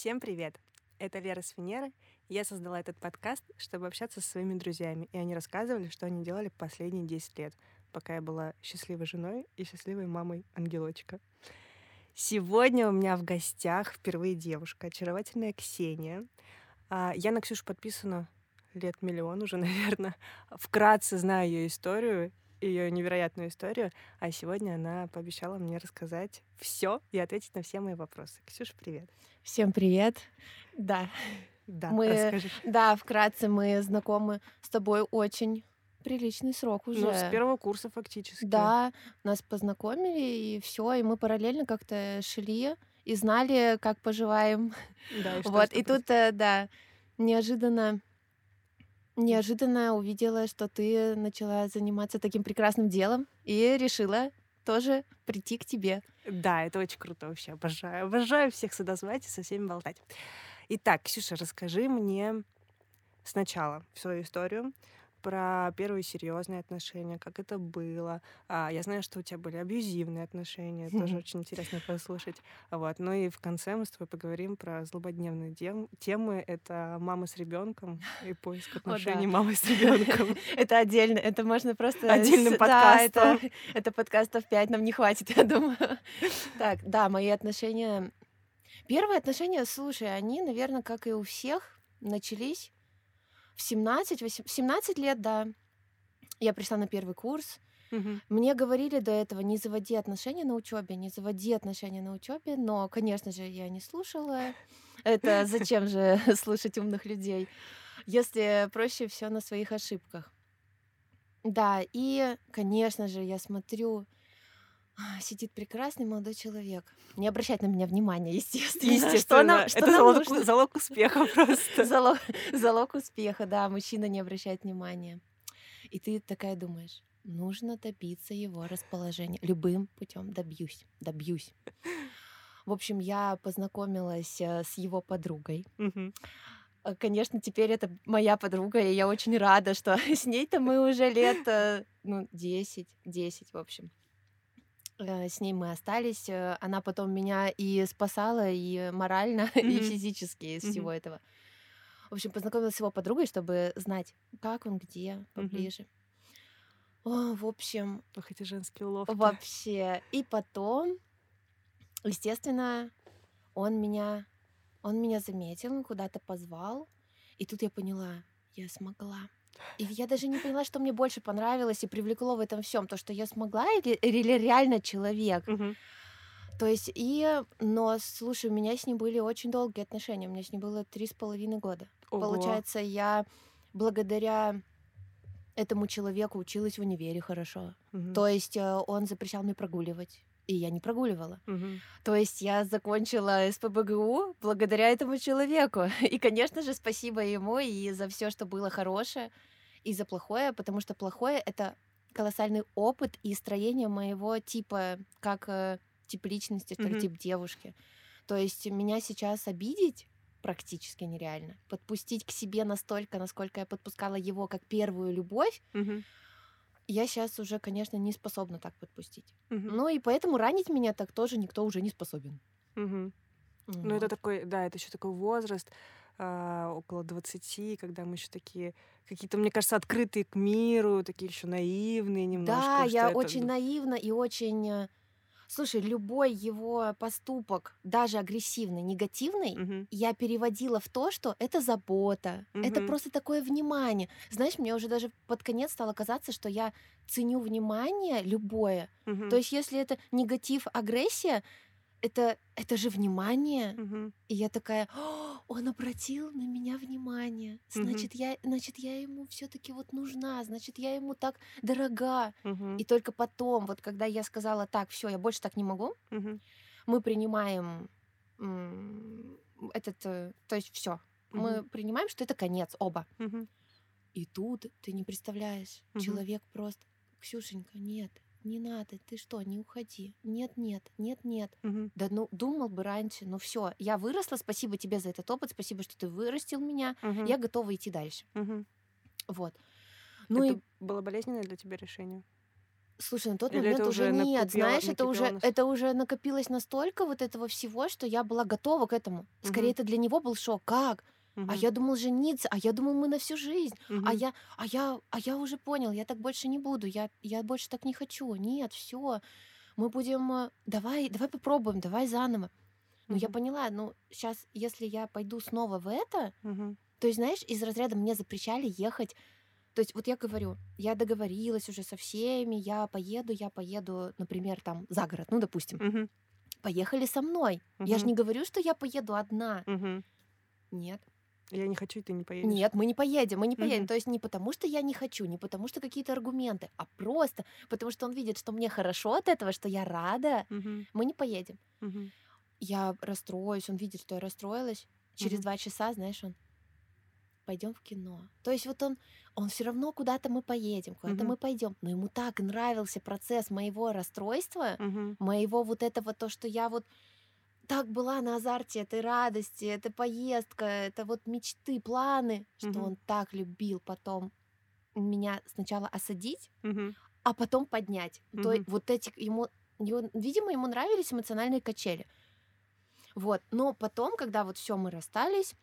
Всем привет! Это Лера с. Я создала этот подкаст, чтобы общаться со своими друзьями, и они рассказывали, что они делали последние 10 лет, пока я была счастливой женой и счастливой мамой ангелочка. Сегодня у меня в гостях впервые девушка, очаровательная Ксения. А, я на Ксюшу подписана лет миллион уже, наверное. Вкратце знаю ее историю, ее невероятную историю, а сегодня она пообещала мне рассказать все и ответить на все мои вопросы. Ксюша, привет. Всем привет. Да. Да, мы, расскажи. да, вкратце мы знакомы с тобой очень приличный срок уже. Ну, с первого курса фактически. Да, нас познакомили и все, и мы параллельно как-то шли и знали, как поживаем. Да, и что вот, с и тобой тут, э, да, неожиданно неожиданно увидела, что ты начала заниматься таким прекрасным делом и решила тоже прийти к тебе. Да, это очень круто вообще. Обожаю. Обожаю всех сюда звать и со всеми болтать. Итак, Ксюша, расскажи мне сначала свою историю про первые серьезные отношения, как это было. А, я знаю, что у тебя были абьюзивные отношения, тоже очень интересно послушать. Вот. Ну и в конце мы с тобой поговорим про злободневные темы. Это мама с ребенком и поиск отношений да. мамы с ребенком. Это отдельно, это можно просто... Отдельным с- да, подкастом. это, это подкастов 5 нам не хватит, я думаю. Так, да, мои отношения... Первые отношения, слушай, они, наверное, как и у всех, начались в 17, 8, 17 лет, да. Я пришла на первый курс. Мгм. Мне говорили до этого, не заводи отношения на учебе, не заводи отношения на учебе, но, конечно же, я не слушала. Это зачем же слушать умных людей, если проще все на своих ошибках. Да, и, конечно же, я смотрю, сидит прекрасный молодой человек. Не обращать на меня внимания, естественно. Естественно, Что нам, что это залог, нужно? залог успеха просто. Залог, залог успеха, да, мужчина не обращает внимания. И ты такая думаешь, нужно добиться его расположения. Любым путем добьюсь, добьюсь. В общем, я познакомилась э, с его подругой. Э, Конечно, теперь это моя подруга, и я очень рада, что с ней-то мы уже лет, э, ну, 10, 10, в общем. Э, С ней мы остались. э, Она потом меня и спасала, и морально, и Мгм. физически из Мгм. всего этого. В общем, познакомилась с его подругой, чтобы знать, как он, где, поближе. О, в общем, Ох, эти женские уловки. вообще. И потом, естественно, он меня, он меня заметил, куда-то позвал, и тут я поняла, я смогла. И я даже не поняла, что мне больше понравилось и привлекло в этом всем, то, что я смогла или, или реально человек. То есть и, но слушай, у меня с ним были очень долгие отношения, у меня с ним было три с половиной года. Ого. Получается, я благодаря этому человеку училась в универе хорошо. Мгм. То есть э, он запрещал мне прогуливать, и я не прогуливала. Мгм. То есть я закончила СПБГУ благодаря этому человеку. И, конечно же, спасибо ему и за все, что было хорошее, и за плохое, потому что плохое — это колоссальный опыт и строение моего типа, как э, тип личности, что ли, Мгм. тип девушки. То есть меня сейчас обидеть практически нереально. Подпустить к себе настолько, насколько я подпускала его как первую любовь, Мгм. Я сейчас уже, конечно, не способна так подпустить. Мгм. Ну и поэтому ранить меня так тоже никто уже не способен. Мгм. Ну, это Вот. такой, да, это еще такой возраст, а, около 20, когда мы еще такие какие-то, мне кажется, открытые к миру, такие еще наивные немножко. Да, я это очень наивна и очень... Слушай, любой его поступок, даже агрессивный, негативный, Мгм. я переводила в то, что это забота, это Мгм. просто такое внимание. Знаешь, мне уже даже под конец стало казаться, что я ценю внимание любое. Мгм. То есть, если это негатив, агрессия, это, это же внимание. Мгм. И я такая, «О, он обратил на меня внимание. Значит, я, значит, я ему все-таки вот нужна, значит, я ему так дорога. Мгм. И только потом, вот когда я сказала, так, все, я больше так не могу, Мгм. мы принимаем этот, э, то есть все, мы Мгм. принимаем, что это конец, оба. Мгм. И тут ты не представляешь, Мгм. человек просто, Ксюшенька, нет, не надо, ты что, не уходи, нет, нет, нет, нет. Мгм. Да ну, думал бы раньше, но все, я выросла, спасибо тебе за этот опыт, спасибо, что ты вырастил меня, Мгм. я готова идти дальше. Мгм. Вот. Ну это и было болезненное для тебя решение? Слушай, на тот Или момент уже уже нет, знаешь, это уже, это уже накопилось настолько вот этого всего, что я была готова к этому. Скорее, Мгм. это для него был шок. Как? А я думал жениться, а я думал мы на всю жизнь. А я, а я, а я уже понял, я так больше не буду, я, я больше так не хочу. Нет, все, мы будем, э, давай, давай попробуем, давай заново. Но я поняла, ну сейчас, если я пойду снова в это, то есть, знаешь, из разряда мне запрещали ехать. То есть, вот я говорю, я договорилась уже со всеми, я поеду, я поеду, например, там за город, ну, допустим, Мгм. поехали со мной. Я же не говорю, что я поеду одна. Мгм. Нет. Я не хочу, и ты не поедешь. Нет, мы не поедем, мы не поедем. Мгм. То есть не потому, что я не хочу, не потому, что какие-то аргументы, а просто потому, что он видит, что мне хорошо от этого, что я рада, Мгм. мы не поедем. Мгм. Я расстроюсь, он видит, что я расстроилась. Через два часа, знаешь, он пойдем в кино. То есть вот он, он все равно куда-то мы поедем, куда-то Мгм. мы пойдем. Но ему так нравился процесс моего расстройства, Мгм. моего вот этого, то, что я вот так была на азарте этой радости, это поездка, это вот мечты, планы, что Мгм. он так любил потом меня сначала осадить, Мгм. а потом поднять. То есть Мгм. вот эти ему, его- видимо, ему нравились эмоциональные качели. Вот, но потом, когда вот все мы расстались,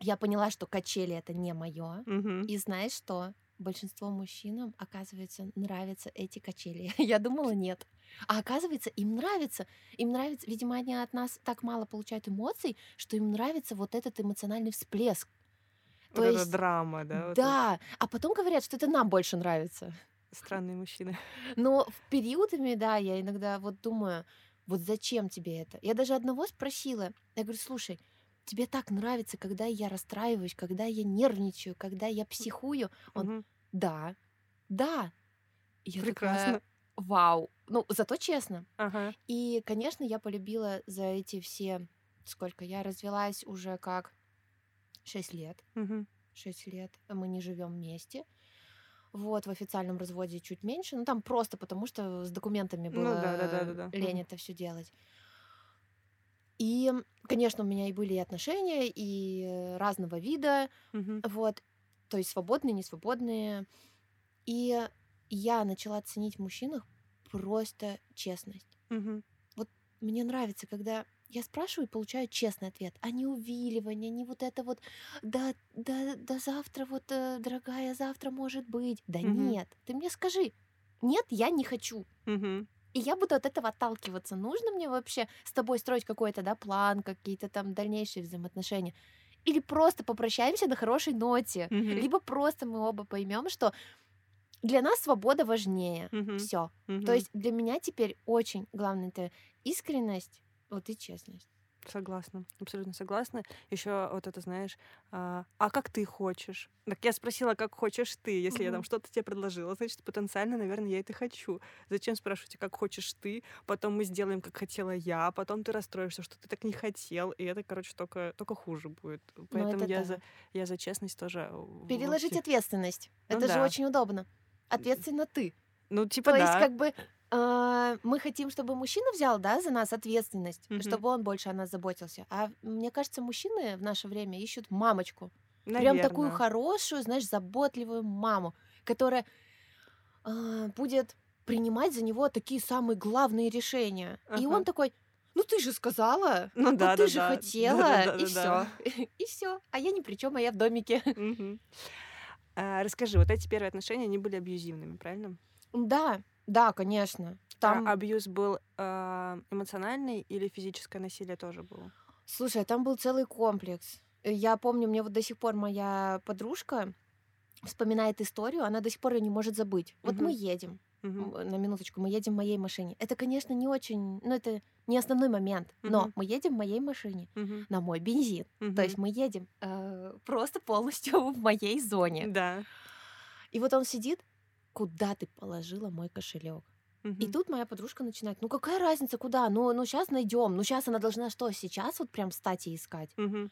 я поняла, что качели это не мое. Мгм. И знаешь что? Большинство мужчинам, оказывается, нравятся эти качели. Я думала, нет. А оказывается, им нравится. Им нравится, видимо, они от нас так мало получают эмоций, что им нравится вот этот эмоциональный всплеск. Вот То эта есть, драма, да? вот да. А потом говорят, что это нам больше нравится. это Странные мужчины. Но в периодами, да, я иногда вот думаю, вот зачем тебе это? Я даже одного спросила. Я говорю, слушай, тебе так нравится, когда я расстраиваюсь, когда я нервничаю, когда я психую? Он, Мгм. да, да. И я Прекрасно. такая, вау. Ну, зато честно. Ага. И, конечно, я полюбила за эти все... Сколько? Я развелась уже как 6 лет. Мгм. 6 лет. Мы не живем вместе. Вот, в официальном разводе чуть меньше. Ну, там просто потому, что с документами Ну было да, да, да, да, да. лень это все делать. И, конечно, у меня и были и отношения, и разного вида, Мгм. вот, то есть свободные, несвободные. И я начала ценить в мужчинах просто честность. Мгм. Мне нравится, когда я спрашиваю и получаю честный ответ, а не увиливание, не вот это вот, да, да, да завтра вот, э, дорогая, завтра может быть. Да Мгм. нет, ты мне скажи, нет, я не хочу. Мгм. И я буду от этого отталкиваться. Нужно мне вообще с тобой строить какой-то, да, план, какие-то там дальнейшие взаимоотношения? Или просто попрощаемся на хорошей ноте? Мгм. Либо просто мы оба поймем, что для нас свобода важнее. Мгм. Все. То Мгм. есть для меня теперь очень главное это искренность, вот и честность. Согласна, абсолютно согласна. Еще вот это, знаешь, а, а как ты хочешь? Так я спросила, как хочешь ты, если я там что-то тебе предложила, значит, потенциально, наверное, я это хочу. Зачем спрашивать, как хочешь ты, потом мы сделаем, как хотела я, потом ты расстроишься, что ты так не хотел, и это, короче, только, только хуже будет. Поэтому Ну, это я, да. за, я за честность тоже. в- Переложить ответственность. Ну это же да. очень удобно. Ответственно ты. Ну, типа, То да. есть, как бы мы хотим, чтобы мужчина взял, да, за нас ответственность, Мгм. чтобы он больше о нас заботился. А мне кажется, мужчины в наше время ищут мамочку. Прям Наверно. такую хорошую, знаешь, заботливую маму, которая а, будет принимать за него такие самые главные решения. И Ага. он такой, ну ты же сказала, Ну ну да, ты да, же да. хотела, и все. И все. А я ни при чем, а я в домике. А, Расскажи, вот эти первые отношения, они были абьюзивными, правильно? Да, да, конечно. Там, А абьюз был а, эмоциональный или физическое насилие тоже было? слушай, там был целый комплекс. Э, Я помню, мне вот до сих пор моя подружка вспоминает историю, она до сих пор ее не может забыть. Вот мы Мгм. едем, м, на минуточку, мы едем в моей машине. Это, конечно, не очень, ну это не основной момент, но Мгм. мы едем в моей машине Мгм. на мой бензин. То есть мы едем э, просто полностью в моей зоне. Да. И вот он сидит, куда ты положила мой кошелек? И Мгм. тут моя подружка начинает, ну какая разница, куда? Ну, ну сейчас найдем. Ну сейчас она должна что, сейчас вот прям встать и искать? Мгм.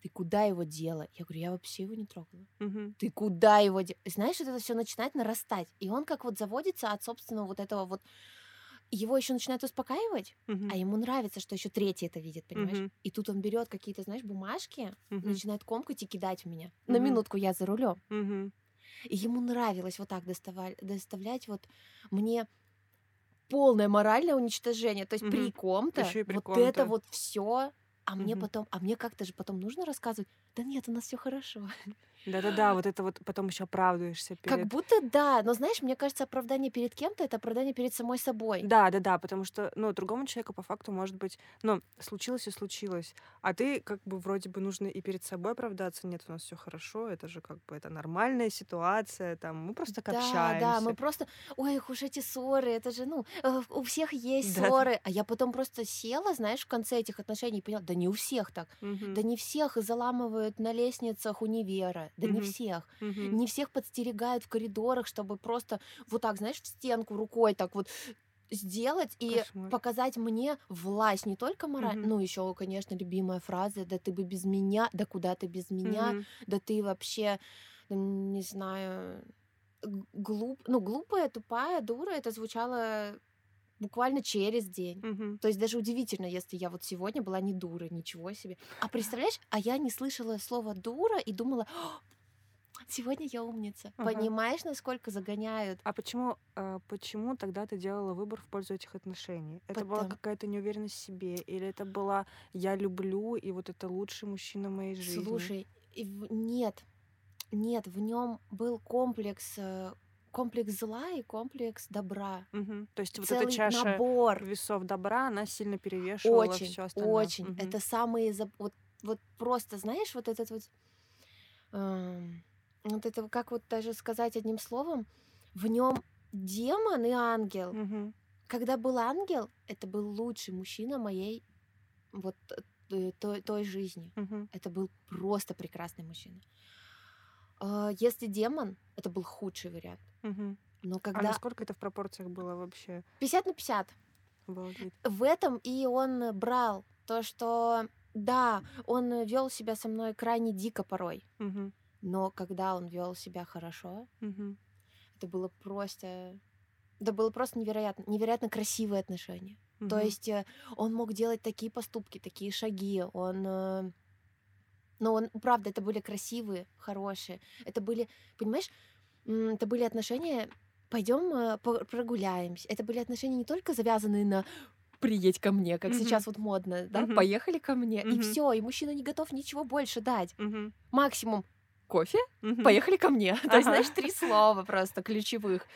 Ты куда его дела? Я говорю, я вообще его не трогала. Мгм. Ты куда его дела? Знаешь, вот это все начинает нарастать. И он как вот заводится от собственного вот этого вот... Его еще начинает успокаивать, Мгм. а ему нравится, что еще третий это видит, понимаешь? Мгм. И тут он берет какие-то, знаешь, бумажки, Мгм. начинает комкать и кидать в меня. На Мгм. минутку я за рулем. Мгм. И ему нравилось вот так доставать, доставлять вот мне полное моральное уничтожение. То есть Мгм. при ком-то при вот ком-то. это вот все, а мне Мгм. потом, а мне как-то же потом нужно рассказывать. Да нет, у нас все хорошо. Да-да-да, вот это вот потом еще оправдываешься Как перед... будто да, но знаешь, мне кажется, оправдание перед кем-то это оправдание перед самой собой. Да, да, да, потому что, ну, другому человеку по факту может быть, ну, случилось и случилось, а ты как бы вроде бы нужно и перед собой оправдаться, нет, у нас все хорошо, это же как бы это нормальная ситуация, там, мы просто так Да, общаемся. да, мы просто, ой, уж эти ссоры, это же, ну, э, у всех есть Да. ссоры. А я потом просто села, знаешь, в конце этих отношений и поняла, да не у всех так. Мгм, Да не всех заламывают на лестницах универа. Да не Мгм. всех. мгм. Не всех подстерегают в коридорах, чтобы просто вот так, знаешь, в стенку рукой так вот сделать и Кошмар. показать мне власть не только мораль, Мгм. ну еще, конечно, любимая фраза, да ты бы без меня, да куда ты без меня, Мгм. да ты вообще, не знаю, глуп, ну глупая, тупая, дура, это звучало буквально через день. Мгм. То есть даже удивительно, если я вот сегодня была не дура, ничего себе. А представляешь, а я не слышала слово дура и думала, «О, сегодня я умница. Ага. Понимаешь, насколько загоняют? А почему, а, почему тогда ты делала выбор в пользу этих отношений? Это была Потом- какая-то неуверенность в себе? Или это была «я люблю, и вот это лучший мужчина моей жизни»? Слушай, нет, нет, в нем был комплекс, э, комплекс зла и комплекс добра. Мгм. То есть вот Целый эта чаша набор. весов добра, она сильно перевешивала Очень, все остальное. очень. Мгм. Это самые вот, вот просто, знаешь, вот этот вот, эм, вот это как вот даже сказать одним словом, в нем демон и ангел. Мгм. Когда был ангел, это был лучший мужчина моей вот э, той, той жизни. Мгм. Это был просто прекрасный мужчина. А, Если демон, это был худший вариант. Мгм. Но А когда насколько это в пропорциях было вообще? 50 на 50, Обалдеть. в этом и он брал то, что да, он вел себя со мной крайне дико порой, Мгм. но когда он вел себя хорошо, Мгм. это было просто, это было просто невероятно, невероятно красивые отношения. То Мгм. есть э, он мог делать такие поступки, такие шаги, он, э, ну он, правда, это были красивые, хорошие, это были, понимаешь, это были отношения. Пойдем прогуляемся. Это были отношения не только завязанные на приедь ко мне, как Мгм. сейчас вот модно, да, Мгм. поехали ко мне, и Мгм. все, и мужчина не готов ничего больше дать. Мгм. Максимум кофе, Мгм. поехали ко мне. То есть, знаешь, три слова просто ключевых.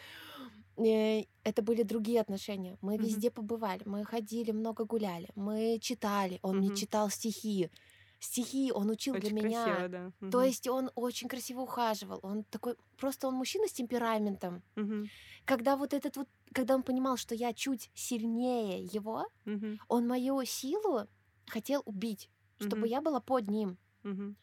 Э, Это были другие отношения. Мы везде побывали, мы ходили, много гуляли, мы читали. Он мне читал стихи. Стихи он учил Очень для меня. красиво, да. То Мгм. есть он очень красиво ухаживал. Он такой, просто он мужчина с темпераментом. Мгм. Когда вот этот вот, когда он понимал, что я чуть сильнее его, Мгм. он мою силу хотел убить, чтобы Мгм. я была под ним. Мгм.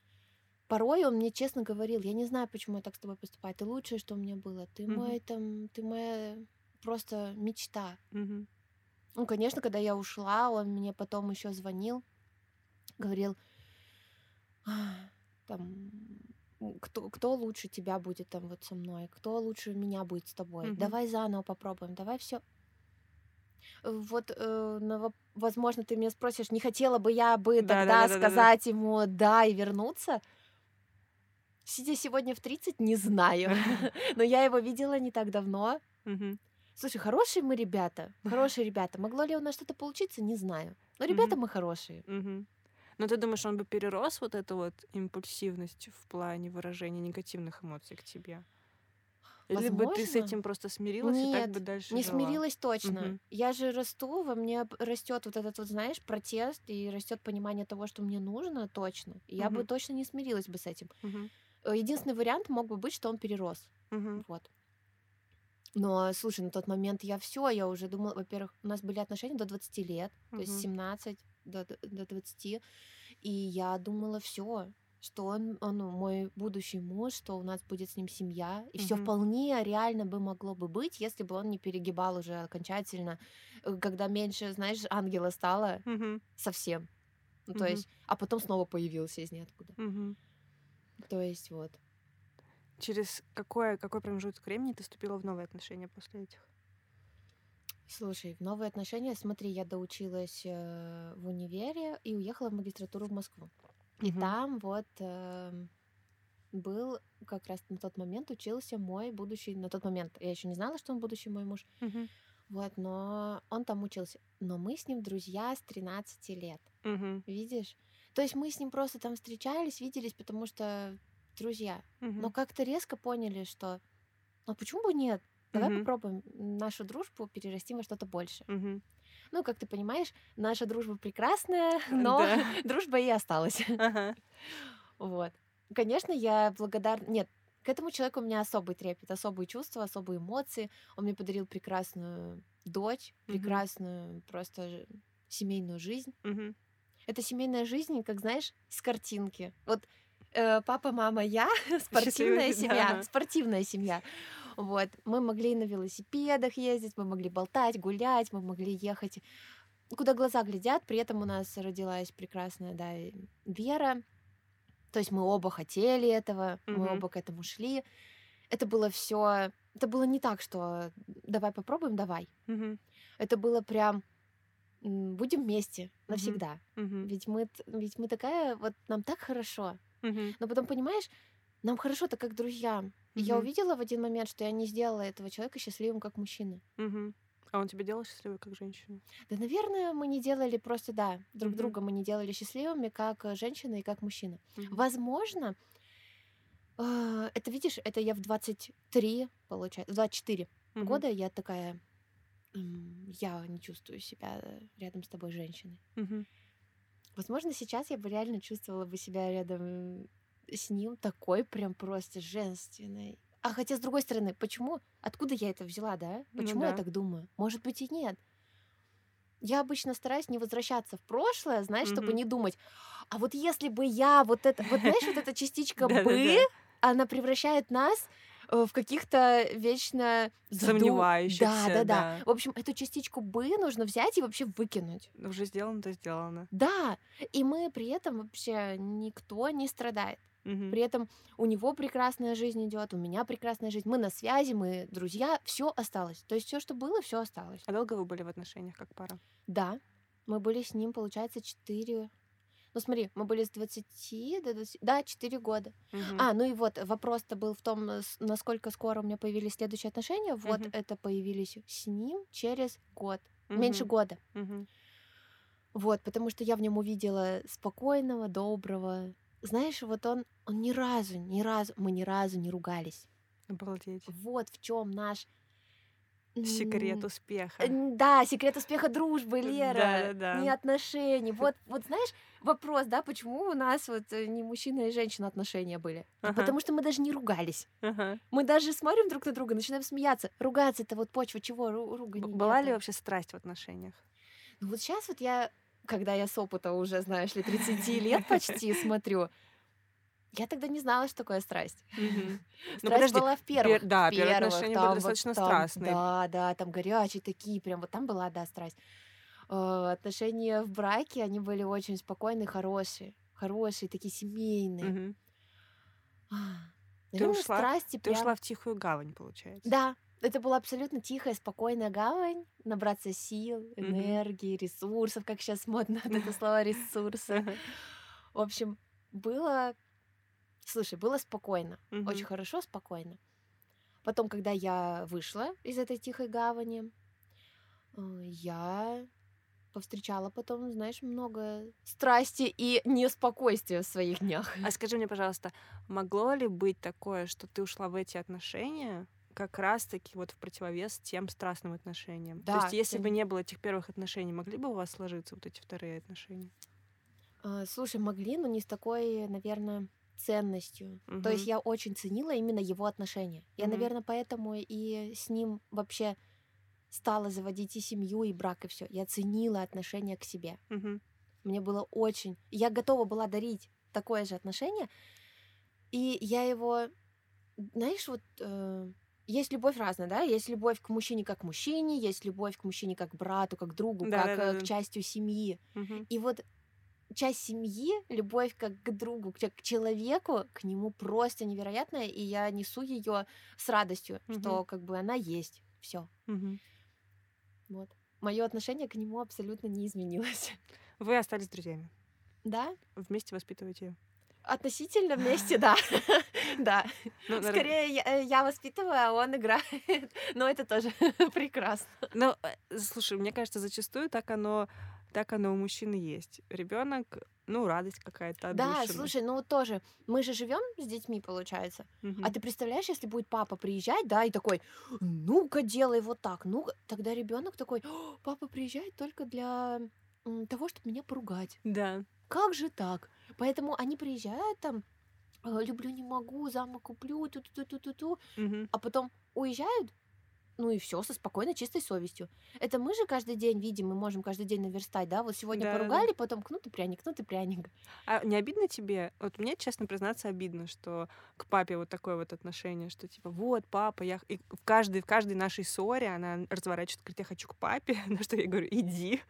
Порой он мне честно говорил, я не знаю, почему я так с тобой поступаю. Ты лучшее, что у меня было. Ты Мгм. мой там, ты моя просто мечта. Мгм. Ну, конечно, когда я ушла, он мне потом еще звонил, говорил, «А, там, м, кто, кто лучше тебя будет там вот со мной, кто лучше меня будет с тобой. Мгм. Давай заново попробуем, давай все. Вот, э, возможно, ты меня спросишь, не хотела бы я бы тогда Да-да-да-да-да. сказать ему да и вернуться? Сидя сегодня в 30, не знаю. Но я его видела не так давно. Слушай, хорошие мы ребята, хорошие ребята. Могло ли у нас что-то получиться, не знаю. Но ребята мы хорошие. Но ты думаешь, он бы перерос вот эту вот импульсивность в плане выражения негативных эмоций к тебе? Или бы ты с Возможно. этим просто смирилась и так Нет, бы дальше Не жила? смирилась точно. Мгм. Я же расту, во мне растет вот этот вот, знаешь, протест и растет понимание того, что мне нужно точно. И я бы точно не смирилась бы с этим. Э, Единственный вариант мог бы быть, что он перерос. Мгм. Вот. Но, слушай, на тот момент я все, я уже думала, во-первых, у нас были отношения до 20 лет, то есть Мгм. 17 до, до 20, и я думала все, что он, он мой будущий муж, что у нас будет с ним семья, и все Мгм. вполне реально бы могло бы быть, если бы он не перегибал уже окончательно, э, когда меньше, знаешь, ангела стало Мгм. совсем. Ну, то Мгм. есть, а потом снова появился из ниоткуда. Мгм. То есть вот. Через какой, какой промежуток времени ты вступила в новые отношения после этих? Слушай, в новые отношения, смотри, я доучилась э, в универе и уехала в магистратуру в Москву. И Мгм. там вот эм, был как раз на тот момент учился мой будущий, на тот момент я еще не знала, что он будущий мой муж, Мгм. вот, но он там учился. Но мы с ним друзья с 13 лет, Мгм. видишь? То есть мы с ним просто там встречались, виделись, потому что друзья. Мгм. Но как-то резко поняли, что а почему бы нет? Давай Мгм. попробуем нашу дружбу перерасти во что-то больше. Мгм. Ну, как ты понимаешь, наша дружба прекрасная, но Да. дружба и осталась. Ага. Вот. Конечно, я благодарна... Нет, к этому человеку у меня особый трепет, особые чувства, особые эмоции. Он мне подарил прекрасную дочь, прекрасную просто ж- семейную жизнь. Мгм. Это семейная жизнь, как знаешь, с картинки. Вот э, папа, мама, я, спортивная Счастливый, семья, да. спортивная семья. Вот, мы могли на велосипедах ездить, мы могли болтать, гулять, мы могли ехать куда глаза глядят. При этом у нас родилась прекрасная, да, Вера. То есть мы оба хотели этого, мы Мгм. оба к этому шли. Это было все, это было не так, что давай попробуем, давай. Мгм. Это было прям будем вместе навсегда. Мгм. Ведь мы, ведь мы такая, вот нам так хорошо. Мгм. Но потом, понимаешь, нам хорошо-то как друзьям. И я увидела в один момент, что я не сделала этого человека счастливым как мужчина. Мгм. А он тебя делал счастливой как женщину? Да, наверное, мы не делали просто, да, друг Мгм. друга мы не делали счастливыми как э, женщина и как мужчина. Мгм. Возможно, э, это, видишь, это я в 23, получается, в 24 Мгм. года я такая, я не чувствую себя рядом с тобой женщиной. Мгм. Возможно, сейчас я бы реально чувствовала бы себя рядом с ним такой прям просто женственной. А хотя, с другой стороны, почему? Откуда я это взяла, да? Ну Почему я да. так думаю? Может быть и нет. Я обычно стараюсь не возвращаться в прошлое, знаешь, чтобы Мгм. не думать, а вот если бы я вот это, вот знаешь, вот эта частичка бы, она превращает нас э, в каких-то вечно Сомневающихся, Да, да, да. да. В общем, эту частичку бы нужно взять и вообще выкинуть. Уже сделано, то сделано. Да, и мы при этом вообще никто не страдает. Мгм. При этом у него прекрасная жизнь идет, у меня прекрасная жизнь, мы на связи, мы друзья, все осталось. То есть все, что было, все осталось. А долго вы были в отношениях как пара? Да, мы были с ним, получается, 4. Ну смотри, мы были с 20 до 20... Да, 4 года. Мгм. А, ну и вот вопрос-то был в том, э, насколько скоро у меня появились следующие отношения. Вот Мгм. это появились с ним через год. Меньше Мгм. года. Мгм. Вот, потому что я в нем увидела спокойного, доброго. Знаешь, вот он, он ни разу, ни разу, мы ни разу не ругались. Обалдеть. Вот в чем наш Секрет успеха. Да, секрет успеха дружбы, Лера, Да-да-да. не отношений. Вот, вот знаешь, вопрос, да, почему у нас вот э, не мужчина и женщина отношения были? Да Ага. Потому что мы даже не ругались. Ага. Мы даже смотрим друг на друга, начинаем смеяться. Ругаться это вот почва чего? Ру- ругань. Была ли нету. вообще страсть в отношениях? Ну вот сейчас вот я, когда я с опыта уже, знаешь ли, 30 лет почти смотрю, я тогда не знала, что такое страсть. Ну, Страсть подожди, была в первых. пер- да, в первые первых, отношения там были вот достаточно там, страстные. Да, да, там горячие такие, прям вот там была, да, страсть. Э, Отношения в браке, они были очень спокойные, хорошие. Хорошие, такие семейные. Мгм. А, Наверное, ушла- страсти Ты прям... ушла в тихую гавань, получается. Да, это была абсолютно тихая, спокойная гавань, набраться сил, энергии, ресурсов, как сейчас модно вот это слово ресурсы. В общем, было, слушай, было спокойно, очень хорошо, спокойно. Потом, когда я вышла из этой тихой гавани, э, я повстречала потом, знаешь, много страсти и неспокойствия в своих днях. А скажи мне, пожалуйста, могло ли быть такое, что ты ушла в эти отношения как раз-таки вот в противовес тем страстным отношениям? То Да, есть, если бы конечно. не было этих первых отношений, могли бы у вас сложиться вот эти вторые отношения? А, Слушай, могли, но не с такой, наверное, ценностью. То есть я очень ценила именно его отношения. Я, Мгм. наверное, поэтому и с ним вообще стала заводить и семью, и брак, и все. Я ценила отношения к себе. Мгм. Мне было очень... Я готова была дарить такое же отношение. И я его... Знаешь, вот... э, есть любовь разная, да? Есть любовь к мужчине как к мужчине, есть любовь к мужчине как к брату, как к другу, как э, Да-да-да-да. к частью семьи. Мгм. И вот часть семьи, любовь как к другу, к человеку, к нему просто невероятная, и я несу ее с радостью, что Мгм. как бы она есть. Все. Мгм. Вот. Мое отношение к нему абсолютно не изменилось. Вы остались друзьями. Да? Вместе воспитываете. Относительно вместе, да. Да. Ну, Скорее, я, э, я воспитываю, а он играет. Но это тоже прекрасно. Ну, э, слушай, мне кажется, зачастую так оно, так оно у мужчины есть. Ребенок, ну, радость какая-то. Да, слушай, ну вот тоже. Мы же живем с детьми, получается. Мгм. А ты представляешь, если будет папа приезжать, да, и такой, ну-ка делай вот так, ну тогда ребенок такой, «О, папа приезжает только для того, чтобы меня поругать. Да. Как же так? Поэтому они приезжают там, «Э, люблю, не могу, замок куплю, ту-ту-ту-ту-ту, Мгм. а потом уезжают, ну и все, со спокойной, чистой совестью. Это мы же каждый день видим, мы можем каждый день наверстать, да, вот сегодня Да-да-да. поругали, потом кнут и пряник, кнут и пряник. А не обидно тебе? Вот мне, честно признаться, обидно, что к папе вот такое вот отношение, что типа вот папа, я и в каждой в каждой нашей ссоре она разворачивает, говорит, я хочу к папе, на что я говорю, иди,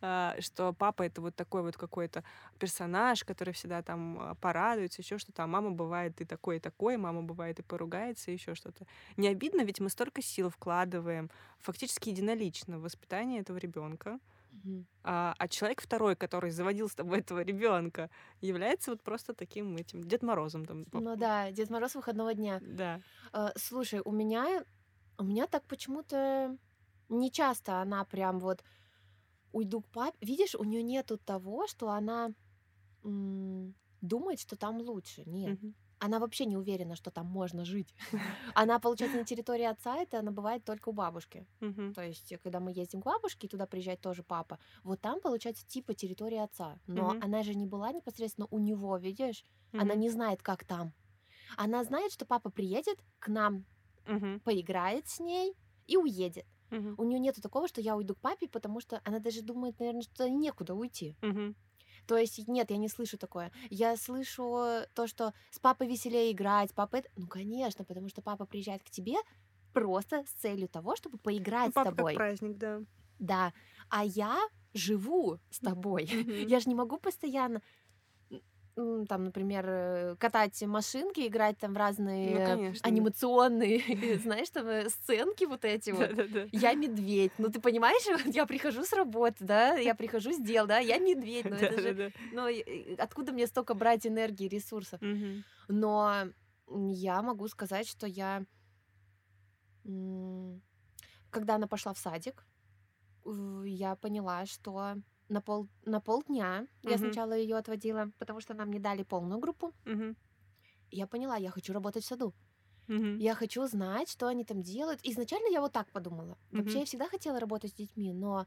А, что папа это вот такой вот какой-то персонаж, который всегда там а, порадуется, еще что-то, а мама бывает и такой, и такой, мама бывает и поругается, и еще что-то. Не обидно, ведь мы столько сил вкладываем фактически единолично в воспитание этого ребенка. Мгм. А, а человек второй, который заводил с тобой этого ребенка, является вот просто таким этим Дед Морозом там. Ну да, Дед Мороз выходного дня. Да. Э, Слушай, у меня, у меня так почему-то не часто она прям вот уйду к папе. Видишь, у нее нету того, что она м, думает, что там лучше. Нет. Мгм. Она вообще не уверена, что там можно жить. Она, получается, на территории отца, это она бывает только у бабушки. То есть, э, когда мы ездим к бабушке, и туда приезжает тоже папа, вот там, получается, типа территория отца. Но она же не была непосредственно у него, видишь? Она не знает, как там. Она знает, что папа приедет к нам, поиграет с ней и уедет. У нее нету такого, что я уйду к папе, потому что она даже думает, наверное, что некуда уйти. То есть, нет, я не слышу такое. Я слышу то, что с папой веселее играть, папа. Ну, конечно, потому что папа приезжает к тебе просто с целью того, чтобы поиграть папа с тобой. как праздник, да. Да. А я живу с тобой. Мгм. Я же не могу постоянно там, например, э, катать машинки, играть там в разные Ну, конечно, да. анимационные, знаешь, там сценки вот эти вот. Я медведь. Ну, ты понимаешь, я прихожу с работы, да, я прихожу с дел, да, я медведь. Ну, это же, ну, откуда мне столько брать энергии, ресурсов? Но я могу сказать, что я, когда она пошла в садик, я поняла, что на пол на полдня я Мгм. сначала ее отводила, потому что нам не дали полную группу. И я поняла, я хочу работать в саду. Мгм. Я хочу знать, что они там делают. Изначально я вот так подумала. Вообще я всегда хотела работать с детьми, но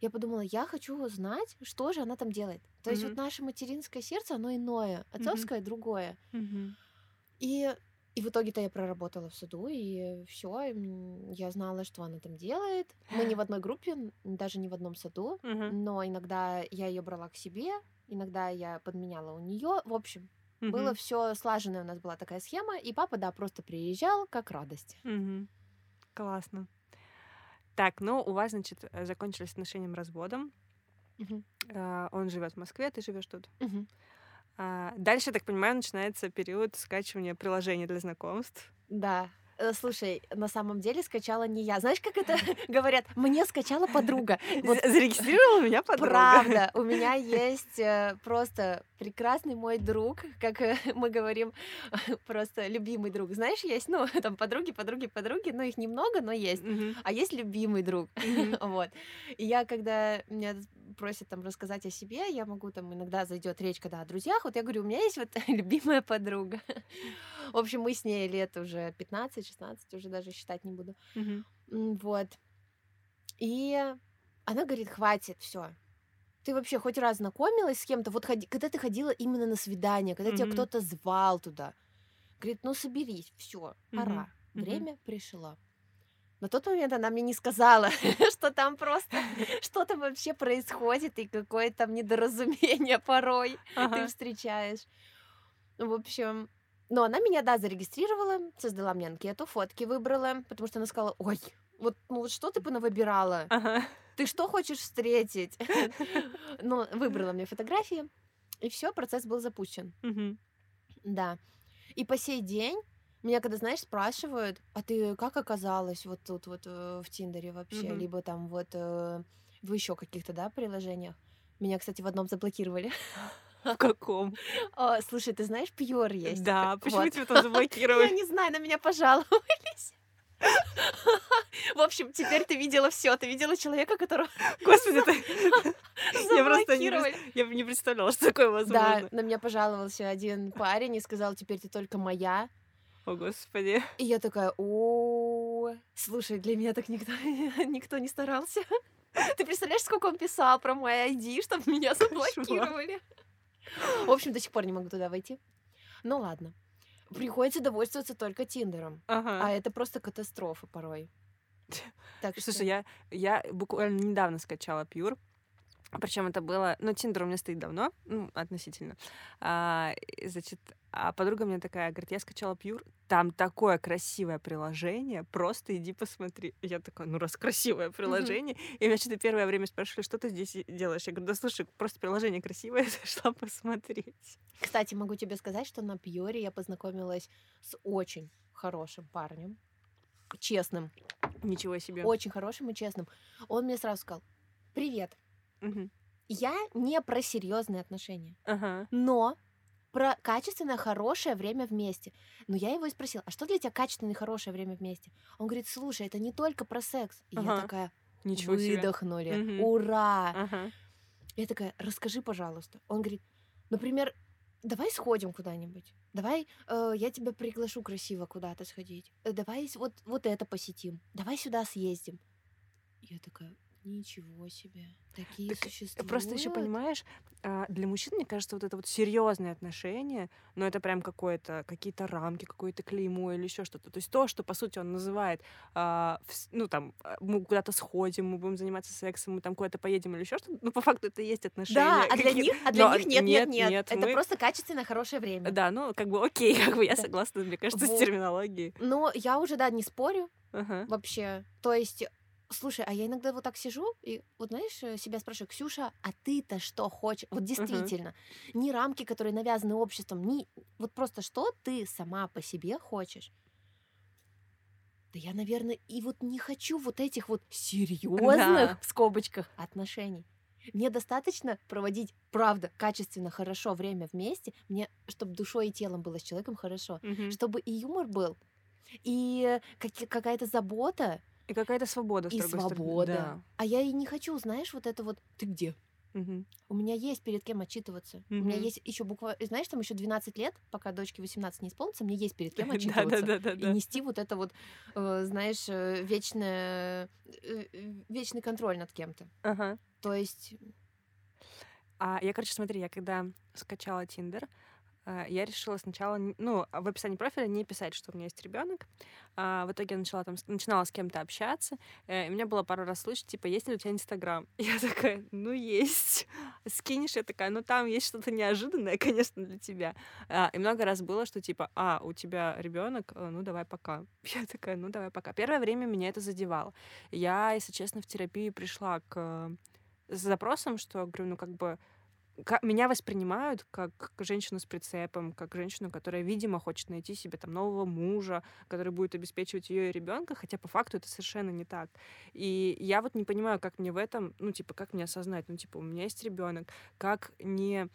я подумала, я хочу знать, что же она там делает. То есть Мгм. вот наше материнское сердце, оно иное, отцовское другое. Мгм. И, и в итоге-то я проработала в саду, и все, я знала, что она там делает. Мы не в одной группе, даже не в одном саду, Мгм. но иногда я ее брала к себе, иногда я подменяла у нее. В общем, было Мгм. все слаженная у нас была такая схема, и папа, да, просто приезжал как радость. Мгм. Классно. Так, ну, у вас, значит, э, закончились отношениям разводом. А, Он живет в Москве, ты живешь тут. Мгм. А, Дальше, так понимаю, начинается период скачивания приложений для знакомств. Да. Э, Слушай, на самом деле скачала не я. Знаешь, как это говорят? Мне скачала подруга. Вот Зарегистрировала меня подруга. Правда, у меня есть э, просто прекрасный мой друг, как э, мы говорим, просто любимый друг. Знаешь, есть, ну, там подруги, подруги, подруги, ну, их немного, но есть. Мгм. А есть любимый друг. Мгм. Вот. И я, когда меня просят там рассказать о себе, я могу там иногда зайдет речь, когда о друзьях, вот я говорю, у меня есть вот любимая подруга. В общем, мы с ней лет уже 15-16, уже даже считать не буду. М, Вот. И она говорит, хватит, все. Ты вообще хоть раз знакомилась с кем-то? Вот ходи- когда ты ходила именно на свидание, когда тебя Мгм. кто-то звал туда. Говорит, ну соберись, все, пора. Мгм. Время пришло. На тот момент она мне не сказала, что там просто что-то вообще происходит, и какое там недоразумение порой ты Ага. встречаешь. В общем, но она меня, да, зарегистрировала, создала мне анкету, фотки выбрала, потому что она сказала, ой, вот, ну вот что ты понавыбирала? Ага. Ты что хочешь встретить? Ну, выбрала мне фотографии, и все, процесс был запущен. Да. И по сей день меня, когда, знаешь, спрашивают, а ты как оказалась вот тут вот э, в Тиндере вообще, Мгм. либо там вот э, в еще каких-то, да, приложениях. Меня, кстати, в одном заблокировали. В каком? О, слушай, ты знаешь, Пьюр есть? Да, почему Вот. тебя там заблокировали? Я не знаю, на меня пожаловались. В общем, теперь ты видела все. Ты видела человека, которого Господи, ты... Я просто не, я не представляла, что такое Да, возможно. на меня пожаловался один парень и сказал, теперь ты только моя. О, господи. И я такая, о, слушай, для меня так никто, никто не старался. Ты представляешь, сколько он писал про мой ID, чтобы меня заблокировали? В общем, до сих пор не могу туда войти. Ну ладно. Приходится довольствоваться только Тиндером. Ага. А это просто катастрофа порой. Так что... Слушай, я, я буквально недавно скачала Пьюр. Причем это было... Ну, Тиндер у меня стоит давно, ну, относительно. А, значит, а подруга мне такая говорит, я скачала Пьюр, там такое красивое приложение, просто иди посмотри. Я такая, ну, раз красивое приложение. И меня что-то первое время спрашивали, что ты здесь делаешь? Я говорю, да слушай, просто приложение красивое, я зашла посмотреть. Кстати, могу тебе сказать, что на Пьоре я познакомилась с очень хорошим парнем. Честным. Ничего себе. Очень хорошим и честным. Он мне сразу сказал, привет, Мгм. я не про серьезные отношения, Ага. но про качественное хорошее время вместе. Но я его и спросила, а что для тебя качественное хорошее время вместе? Он говорит, слушай, это не только про секс. И я Ага. такая, Ничего себе. выдохнули, Мгм. ура! Ага. Я такая, расскажи, пожалуйста. Он говорит, например, давай сходим куда-нибудь. Давай э, я тебя приглашу красиво куда-то сходить. Э, Давай вот, вот это посетим. Давай сюда съездим. Я такая, ничего себе. Такие Так, существуют. Просто еще понимаешь, а, для мужчин, мне кажется, вот это вот серьезные отношения, но это прям какое-то, какие-то рамки, какое-то клеймо или еще что-то. То есть то, что, по сути, он называет, а, ну, там, а, мы куда-то сходим, мы будем заниматься сексом, мы там куда-то поедем или еще что-то, ну, по факту это и есть отношения. Да, а для них, а для Но них нет, нет, нет, нет. Это мы- просто качественное хорошее время. Да, ну, как бы окей, как бы я согласна, мне кажется, Вот. с терминологией. Но я уже, да, не спорю Ага. вообще. То есть, слушай, а я иногда вот так сижу и, вот знаешь, э, себя спрашиваю, Ксюша, а ты-то что хочешь? Вот действительно, не рамки, которые навязаны обществом, не вот просто что ты сама по себе хочешь. Да я, наверное, и вот не хочу вот этих вот серьезных в скобочках отношений. Мне достаточно проводить, правда, качественно, хорошо время вместе, мне, чтобы душой и телом было с человеком хорошо, Мгм. чтобы и юмор был, и каки- какая-то забота, И какая-то свобода, и свобода. Да. А я и не хочу, знаешь, вот это вот «ты где?» Мгм. У меня есть перед кем отчитываться. У меня есть еще буква... Знаешь, там еще 12 лет, пока дочке 18 не исполнится, мне есть перед кем отчитываться. да, да, да, И нести вот это вот, э, знаешь, э, вечное, э, вечный контроль над кем-то. Ага. То есть, А я, короче, смотри, я когда скачала Тиндер, я решила сначала, ну, в описании профиля не писать, что у меня есть ребенок. А в итоге я начала там, начинала с кем-то общаться, э, и у меня было пару раз случай, типа, есть ли у тебя Инстаграм? Я такая, ну, есть. Скинешь? Я такая, ну, там есть что-то неожиданное, конечно, для тебя. А, и много раз было, что типа, а, у тебя ребенок, ну, давай пока. Я такая, ну, давай пока. Первое время меня это задевало. Я, если честно, в терапии пришла к с запросом, что, говорю, ну, как бы, меня воспринимают как женщину с прицепом, как женщину, которая, видимо, хочет найти себе там нового мужа, который будет обеспечивать ее и ребенка, хотя по факту это совершенно не так. И я вот не понимаю, как мне в этом, ну, типа, как мне осознать, ну, типа, у меня есть ребенок, как не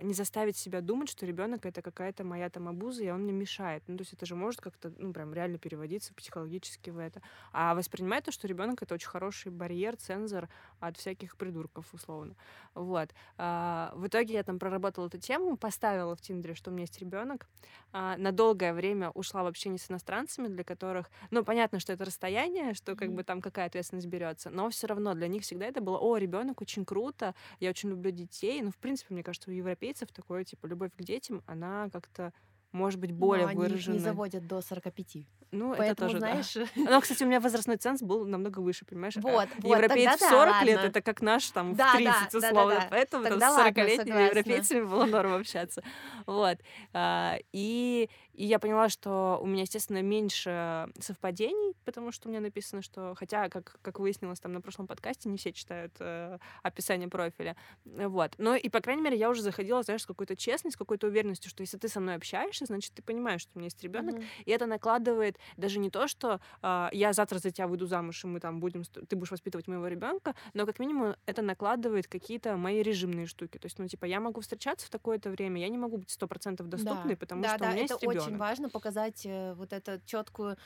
не заставить себя думать, что ребенок это какая-то моя там обуза, и он мне мешает. Ну, то есть это же может как-то, ну, прям реально переводиться психологически в это. А воспринимать то, что ребенок это очень хороший барьер, цензор от всяких придурков, условно. Вот. А, в итоге я там проработала эту тему, поставила в Тиндере, что у меня есть ребенок. А, на долгое время ушла в общение с иностранцами, для которых, ну, понятно, что это расстояние, что как бы там какая ответственность берется, но все равно для них всегда это было, о, ребенок очень круто, я очень люблю детей. Ну, в принципе, мне кажется, у европейцев такое, типа, любовь к детям, она как-то может быть более ну, они их выраженная. не заводят до 45. Ну, это Поэтому, тоже, да. знаешь, Но, кстати, у меня возрастной ценз был намного выше, понимаешь? Вот, А вот, Европеец тогда в да, 40 лет, ладно. это как наш там Да, в 30 да, да, условно. да, да. Поэтому там Тогда с ладно, 40-летними согласна. европейцами было норм общаться. Вот. А, И, и я поняла, что у меня, естественно, меньше совпадений, потому что у меня написано, что... Хотя, как, как выяснилось там на прошлом подкасте, не все читают э, описание профиля. Вот. Но и, по крайней мере, я уже заходила, знаешь, с какой-то честностью, с какой-то уверенностью, что если ты со мной общаешься, значит, ты понимаешь, что у меня есть ребенок, Мгм. и это накладывает даже не то, что а, я завтра за тебя выйду замуж, и мы там будем, ты будешь воспитывать моего ребенка, но как минимум это накладывает какие-то мои режимные штуки. То есть, ну, типа, я могу встречаться в такое-то время, я не могу быть сто процентов доступной, Да, потому да, что да, у меня есть очень важно показать э, вот эту четкую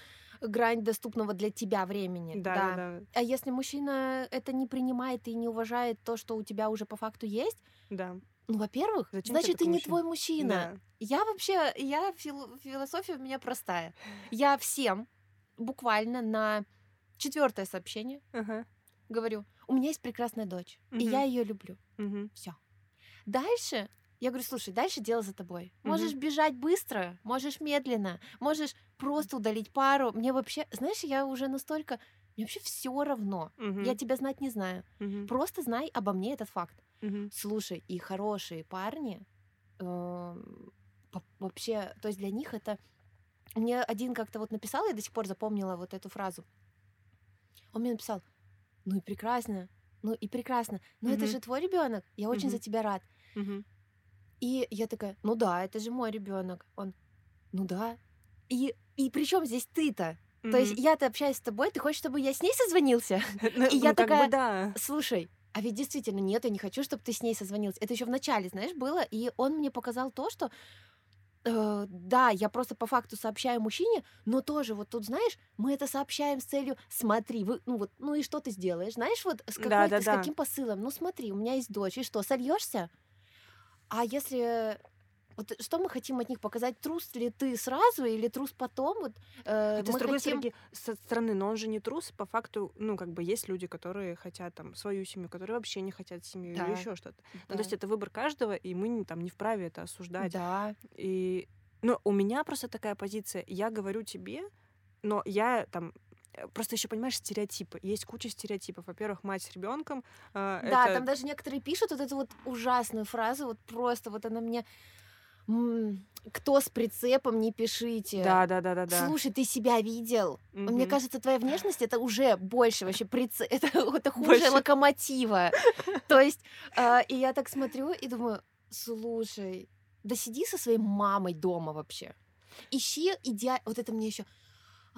грань доступного для тебя времени. Да, да, да, А если мужчина это не принимает и не уважает то, что у тебя уже по факту есть, да. ну, во-первых, Зачем значит, ты не мужчина? твой мужчина. Да. Я вообще, я фил- философия у меня простая. Я всем буквально на четвертое сообщение Ага. говорю: у меня есть прекрасная дочь, и Мгм. я ее люблю. Мгм. Все. Дальше я говорю, слушай, дальше дело за тобой. Можешь Мгм. бежать быстро, можешь медленно, можешь просто удалить пару. Мне вообще, знаешь, я уже настолько, мне вообще все равно. Мгм. Я тебя знать не знаю. Мгм. Просто знай обо мне этот факт. Мгм. Слушай, и хорошие парни по- вообще, то есть для них это... Мне один как-то вот написал, я до сих пор запомнила вот эту фразу. Он мне написал, ну и прекрасно, ну и прекрасно, но это Мгм. же твой ребенок, я очень за Мгм. тебя рад. Мгм. И я такая, ну да, это же мой ребенок. Он, ну да. И, и при чем здесь ты-то? То есть я-то общаюсь с тобой, ты хочешь, чтобы я с ней созвонился? Ну, и я ну, такая. Слушай, а ведь действительно нет, я не хочу, чтобы ты с ней созвонился. Это еще в начале, знаешь, было, и он мне показал то, что э, да, я просто по факту сообщаю мужчине, но тоже вот тут, знаешь, мы это сообщаем с целью, смотри, вы, ну вот, ну и что ты сделаешь, знаешь, вот с, какой, Да, да, с да. каким посылом, ну смотри, у меня есть дочь, и что, сольешься? А если вот что мы хотим от них показать? Трус ли ты сразу или трус потом? Вот, э, Хотя, с другой хотим... стороны, со стороны, но он же не трус. По факту, ну, как бы есть люди, которые хотят там свою семью, которые вообще не хотят семью Да. или еще что-то. Ну, то Да. есть это выбор каждого, и мы там не вправе это осуждать. Да, И, ну, у меня просто такая позиция. Я говорю тебе, но я там Просто еще понимаешь стереотипы. Есть куча стереотипов. Во-первых, мать с ребенком. Да, это... там даже некоторые пишут вот эту вот ужасную фразу, вот просто вот она мне... Кто с прицепом, не пишите. Да, да, да, да, да. Слушай, ты себя видел? Мне Мгм. кажется, твоя внешность это уже больше вообще прицеп, это, это хуже Больше. локомотива. То есть, а, и я так смотрю и думаю, слушай, да сиди со своей мамой дома вообще. Ищи идеально... Вот это мне еще...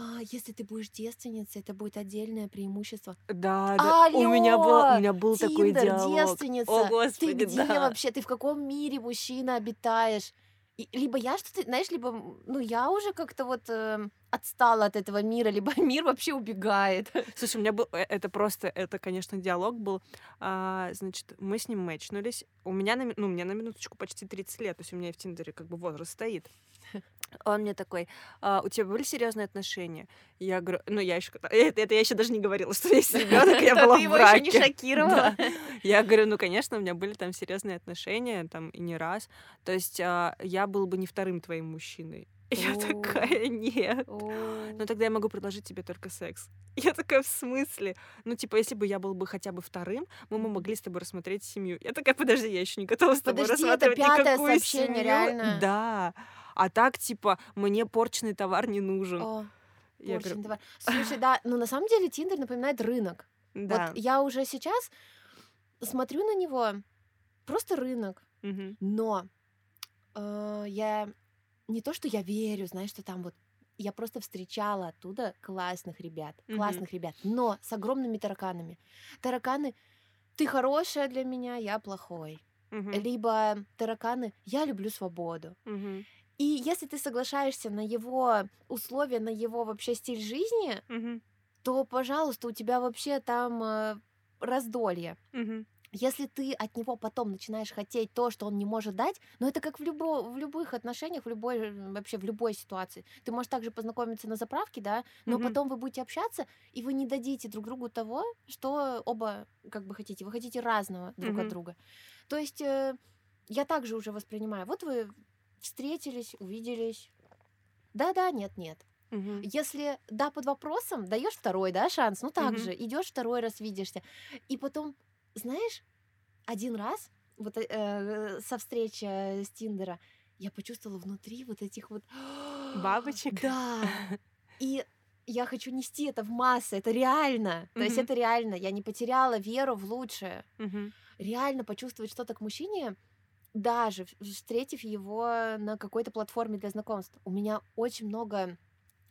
А, если ты будешь девственницей, это будет отдельное преимущество. Да, да. У меня был, у Алло, меня был такой Тиндер, диалог. девственница. О, ты господи, где да. вообще? Ты в каком мире мужчина обитаешь? И- либо я что-то, знаешь, либо, ну, я уже как-то вот эм, отстала от этого мира, либо мир вообще убегает. Слушай, у меня был, э, это просто, это, конечно, диалог был. А, значит, мы с ним мэчнулись. У меня, на, ну, у меня на минуточку почти 30 лет, то есть у меня и в Тиндере как бы возраст стоит. Он мне такой, «А, у тебя были серьезные отношения? Я говорю, ну я еще, это, это я еще даже не говорила, что есть ребенок, я была в его еще не браке. шокировала. Я говорю, ну конечно, у меня были там серьезные отношения, там и не раз. То есть а, я был бы не вторым твоим мужчиной. Я такая, нет. О, Ну тогда я могу предложить тебе только секс. Я такая, в смысле? Ну, типа, если бы я был бы хотя бы вторым, мы бы могли с тобой рассмотреть семью. Я такая, подожди, я еще не готова с тобой Подожди, это рассматривать пятое никакую сообщение, семью. реально? Да. А так, типа, мне порченный товар не нужен. о, я говорю, товар. Слушай, да, ну на самом деле Тиндер напоминает рынок. да. Вот я уже сейчас смотрю на него, просто рынок. Мгм. Но э, я не то, что я верю, знаешь, что там вот я просто встречала оттуда классных ребят, Мгм. классных ребят, но с огромными тараканами. Тараканы, ты хорошая для меня, я плохой. Мгм. Либо тараканы, я люблю свободу. Мгм. И если ты соглашаешься на его условия, на его вообще стиль жизни, Мгм. то, пожалуйста, у тебя вообще там э, раздолье. Мгм. Если ты от него потом начинаешь хотеть то, что он не может дать, но это как в, любо, в любых отношениях, в любой, вообще в любой ситуации. Ты можешь также познакомиться на заправке, да, но Мгм. потом вы будете общаться, и вы не дадите друг другу того, что оба как бы хотите. Вы хотите разного друг Мгм. от друга. То есть э, я также уже воспринимаю. Вот вы встретились, увиделись. Да-да, нет-нет. Мгм. Если да под вопросом, даешь второй, да, шанс, ну так Мгм. же, идешь второй раз видишься. И потом, знаешь, один раз, вот э, э, со встречи э, с Тиндера, я почувствовала внутри вот этих вот... Бабочек? Да. И я хочу нести это в массы, это реально. То есть это реально. Я не потеряла веру в лучшее. Мгм. Реально почувствовать что-то к мужчине, даже встретив его на какой-то платформе для знакомств, у меня очень много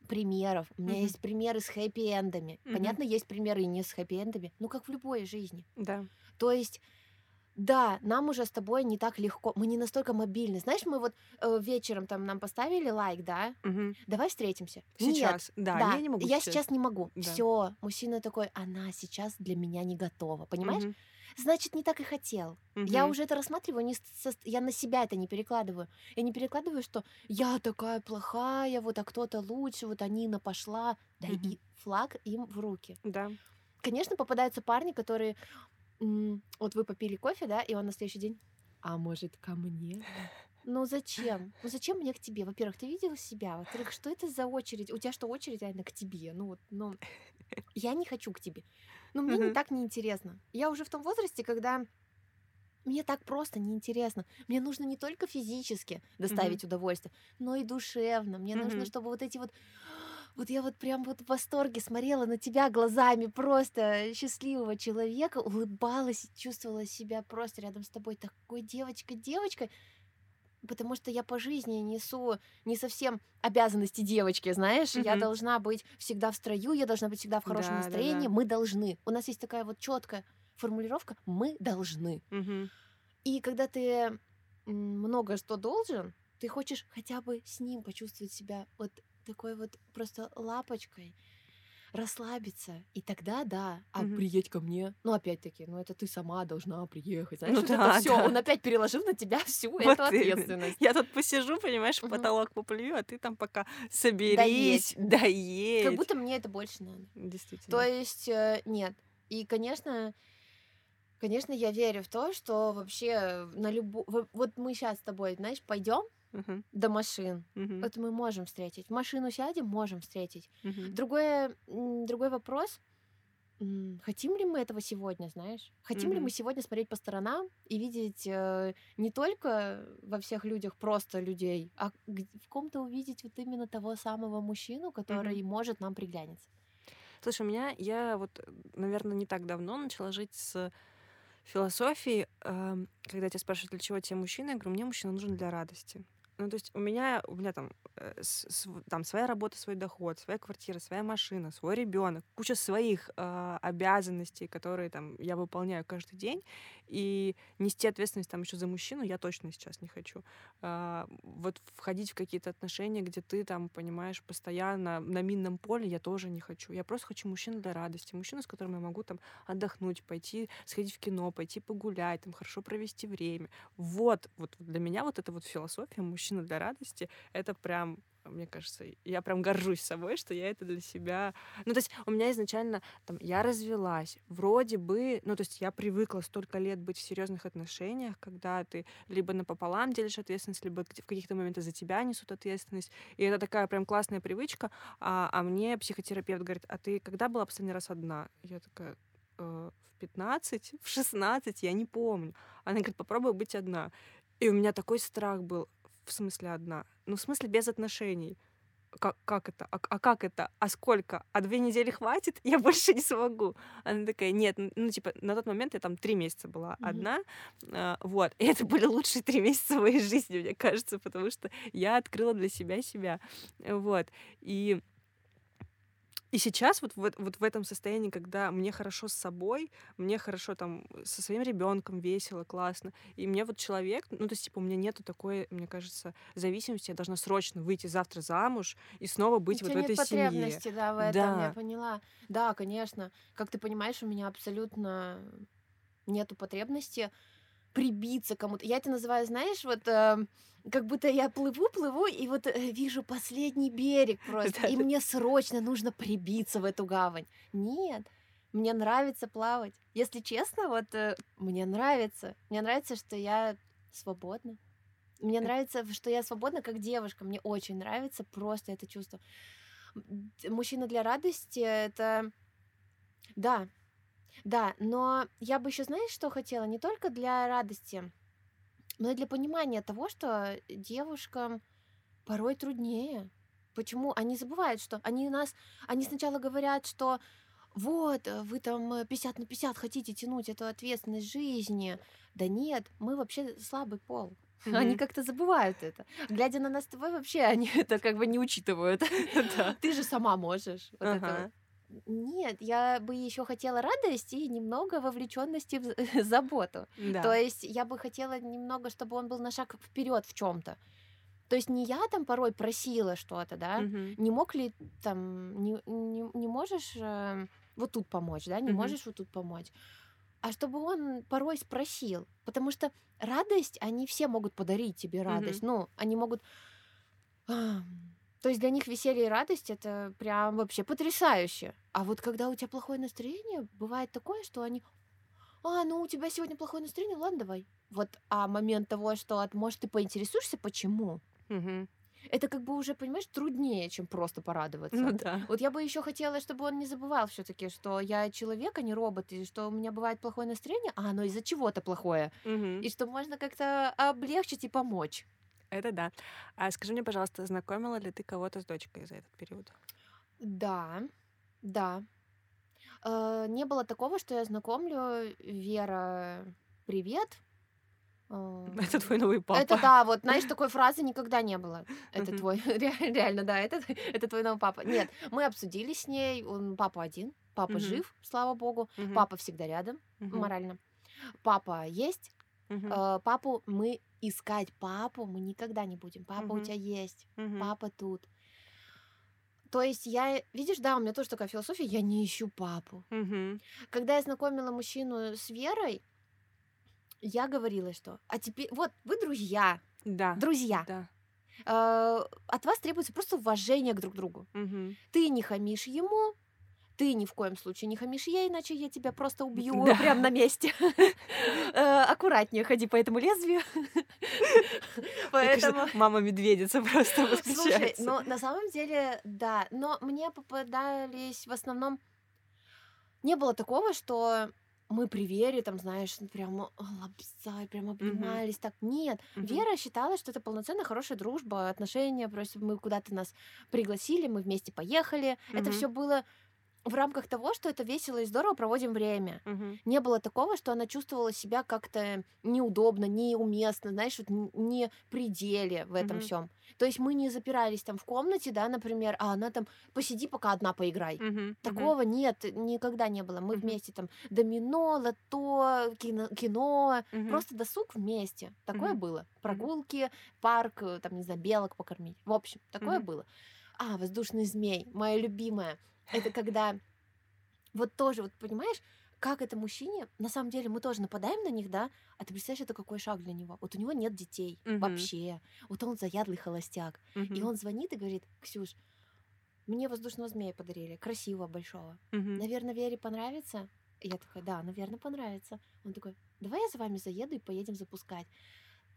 примеров. У меня Мгм. есть примеры с хэппи-эндами. Мгм. Понятно, есть примеры и не с хэппи-эндами, ну как в любой жизни. Да. То есть, да, нам уже с тобой не так легко, мы не настолько мобильны. Знаешь, мы вот э, вечером там нам поставили лайк, да, Мгм. давай встретимся. Нет, Сейчас. Да, да, я не могу я сейчас не могу. Да. Все, мужчина такой, она сейчас для меня не готова, понимаешь? Мгм. Значит, не так и хотел. Я Мгм. уже это рассматриваю, не со- я на себя это не перекладываю. Я не перекладываю, что я такая плохая, вот а кто-то лучше, вот Анина пошла, да Мгм. и флаг им в руки. Да. Конечно, попадаются парни, которые, вот вы попили кофе, да, и он на следующий день, а может ко мне? Ну зачем? Ну зачем мне к тебе? Во-первых, ты видела себя? Во-вторых, что это за очередь? У тебя что, очередь реально к тебе? Ну вот, ну, я не хочу к тебе. Ну мне не так неинтересно. Я уже в том возрасте, когда мне так просто неинтересно. Мне нужно не только физически доставить удовольствие, но и душевно. Мне нужно, Мгм. чтобы вот эти вот... Вот я вот прям вот в восторге смотрела на тебя глазами просто счастливого человека, улыбалась и чувствовала себя просто рядом с тобой такой девочкой-девочкой, потому что я по жизни несу не совсем обязанности девочки, знаешь, я Мгм. должна быть всегда в строю, я должна быть всегда в хорошем Да, да, настроении, да. мы должны. У нас есть такая вот четкая формулировка «мы должны». Мгм. И когда ты много что должен, ты хочешь хотя бы с ним почувствовать себя вот такой вот просто лапочкой, расслабиться. И тогда да, а Мгм. приедь ко мне. Ну, опять-таки, ну это ты сама должна приехать. Знаешь, Ну вот да, это все. да. Он опять переложил на тебя всю Вот эту именно. ответственность. Я тут посижу, понимаешь, Мгм. потолок поплюю, а ты там пока соберись, доедь. Как будто мне это больше надо. Действительно. То есть, э, нет. И, конечно, конечно, я верю в то, что вообще на любую... Вот мы сейчас с тобой, знаешь, пойдем Мгм, до машин. мгм, Это мы можем встретить. В машину сядем, можем встретить. мгм. Другое, другой вопрос. Хотим ли мы этого сегодня, знаешь? Хотим ли Мгм. мы сегодня смотреть по сторонам и видеть э, не только во всех людях просто людей, а в ком-то увидеть вот именно того самого мужчину, который может нам приглянется? Слушай, у меня, я вот, наверное, не так давно начала жить с философией, эм, когда тебя спрашивают, для чего тебе мужчина, я говорю, мне мужчина нужен для радости. Ну, то есть у меня, у меня там, э, с- там своя работа, свой доход, своя квартира, своя машина, свой ребенок, куча своих э, обязанностей, которые там я выполняю каждый день, и нести ответственность там еще за мужчину я точно сейчас не хочу. А, вот входить в какие-то отношения, где ты там, понимаешь, постоянно на минном поле, я тоже не хочу. Я просто хочу мужчину для радости, мужчину, с которым я могу там отдохнуть, пойти сходить в кино, пойти погулять, там хорошо провести время. Вот, вот для меня вот эта вот философия мужчина для радости, это прям мне кажется, я прям горжусь собой, что я это для себя... Ну, то есть у меня изначально, там, я развелась, вроде бы, ну, то есть я привыкла столько лет быть в серьезных отношениях, когда ты либо напополам делишь ответственность, либо в каких-то моментах за тебя несут ответственность, и это такая прям классная привычка, а, а мне психотерапевт говорит, а ты когда была последний раз одна? Я такая, «Э, в 15, в 16, я не помню. Она говорит, попробуй быть одна. И у меня такой страх был, в смысле одна? Ну, в смысле без отношений. Как, как это? А, а как это? А сколько? А две недели хватит? Я больше не смогу. Она такая, нет, ну, типа, на тот момент я там три месяца была одна, а, вот. И это были лучшие три месяца моей жизни, мне кажется, потому что я открыла для себя себя, вот. И и сейчас вот, в- вот в этом состоянии, когда мне хорошо с собой, мне хорошо там со своим ребенком весело, классно, и мне вот человек, ну то есть типа у меня нету такой, мне кажется, зависимости, я должна срочно выйти завтра замуж и снова быть У вот в этой нет семье. потребности, да, в этом, я Да. поняла. Да, конечно. Как ты понимаешь, у меня абсолютно нету потребности прибиться кому-то. Я это называю, знаешь, вот э, как будто я плыву, плыву, и вот э, вижу последний берег просто, и мне срочно нужно прибиться в эту гавань. Нет, мне нравится плавать. Если честно, вот э, мне нравится. Мне нравится, что я свободна. Мне Э. нравится, что я свободна как девушка. Мне очень нравится просто это чувство. Мужчина для радости это да, да, но я бы еще, знаешь, что хотела? Не только для радости, но и для понимания того, что девушкам порой труднее. Почему? Они забывают, что они нас, они сначала говорят, что вот, э, вы там э, 50 на 50 хотите тянуть эту ответственность жизни. Да нет, мы вообще слабый пол. Они Мгм. как-то забывают это. Глядя на нас с тобой, вообще они это как бы не учитывают. Ты же сама можешь. Вот это. Нет, я бы еще хотела радость и немного вовлеченности в заботу. Да. То есть я бы хотела немного, чтобы он был на шаг вперед в чем-то. То есть не я там порой просила что-то, да, Мгм. не мог ли там, не, не, не можешь э, вот тут помочь, да, не Мгм. можешь вот тут помочь. А чтобы он порой спросил, потому что радость, они все могут подарить тебе радость, ну, они могут... То есть для них веселье и радость это прям вообще потрясающе. А вот когда у тебя плохое настроение, бывает такое, что они а, ну у тебя сегодня плохое настроение, ладно, давай. Вот, а момент того, что, от- может, ты поинтересуешься, почему, Мгм. это как бы уже, понимаешь, труднее, чем просто порадоваться. Ну да. Вот я бы еще хотела, чтобы он не забывал все-таки, что я человек, а не робот, и что у меня бывает плохое настроение, а оно из-за чего-то плохое, Мгм. и что можно как-то облегчить и помочь. Это да. А скажи мне, пожалуйста, знакомила ли ты кого-то с дочкой за этот период? Да, да. Э, Не было такого, что я знакомлю Вера, привет. Э, Это твой новый папа. Это да, вот, знаешь, такой фразы никогда не было. Это твой, ре- реально, да, это, это твой новый папа. Нет, мы обсудили с ней, он папа один, папа жив, слава богу, папа всегда рядом, морально. Папа есть, э, папу мы искать папу мы никогда не будем. Папа у Мгм. тебя есть, Мгм. папа тут. То есть я, видишь, да, у меня тоже такая философия, я не ищу папу. Мгм. Когда я знакомила мужчину с Верой, я говорила, что, а теперь, вот, вы друзья, Да. друзья. Да. Э, от вас требуется просто уважение к друг другу. Мгм. Ты не хамишь ему, ты ни в коем случае не хамишь ей, иначе я тебя просто убью Да. прямо на месте. Э, Аккуратнее ходи по этому лезвию. Поэтому... мама медведица просто Слушай, восхищается. ну на самом деле, да, но мне попадались в основном... Не было такого, что мы при Вере, там, знаешь, ну, прям лапсай, прям обнимались, так. Нет, Мгм. Вера считала, что это полноценная хорошая дружба, отношения, просто мы куда-то нас пригласили, мы вместе поехали. Это Мгм. все было в рамках того, что это весело и здорово проводим время. Мгм. Не было такого, что она чувствовала себя как-то неудобно, неуместно, знаешь, вот не при деле в этом Мгм. всем. То есть мы не запирались там в комнате, да, например, а она там посиди пока одна поиграй. Мгм. Такого нет, никогда не было. Мы Мгм. вместе там домино, лото, кино, кино Мгм. просто досуг вместе. Такое Мгм. было. Прогулки, парк, э, там, не знаю, белок покормить. В общем, такое Мгм. было. А, воздушный змей, моя любимая. Это когда вот тоже, вот понимаешь, как это мужчине, на самом деле мы тоже нападаем на них, да, а ты представляешь, это какой шаг для него. Вот у него нет детей Мгм. вообще. Вот он заядлый холостяк. И Мгм. он звонит и говорит, Ксюш, мне воздушного змея подарили, красивого, большого. Мгм. Наверное, Вере понравится? И я такая, да, наверное, понравится. Он такой, давай я за вами заеду и поедем запускать.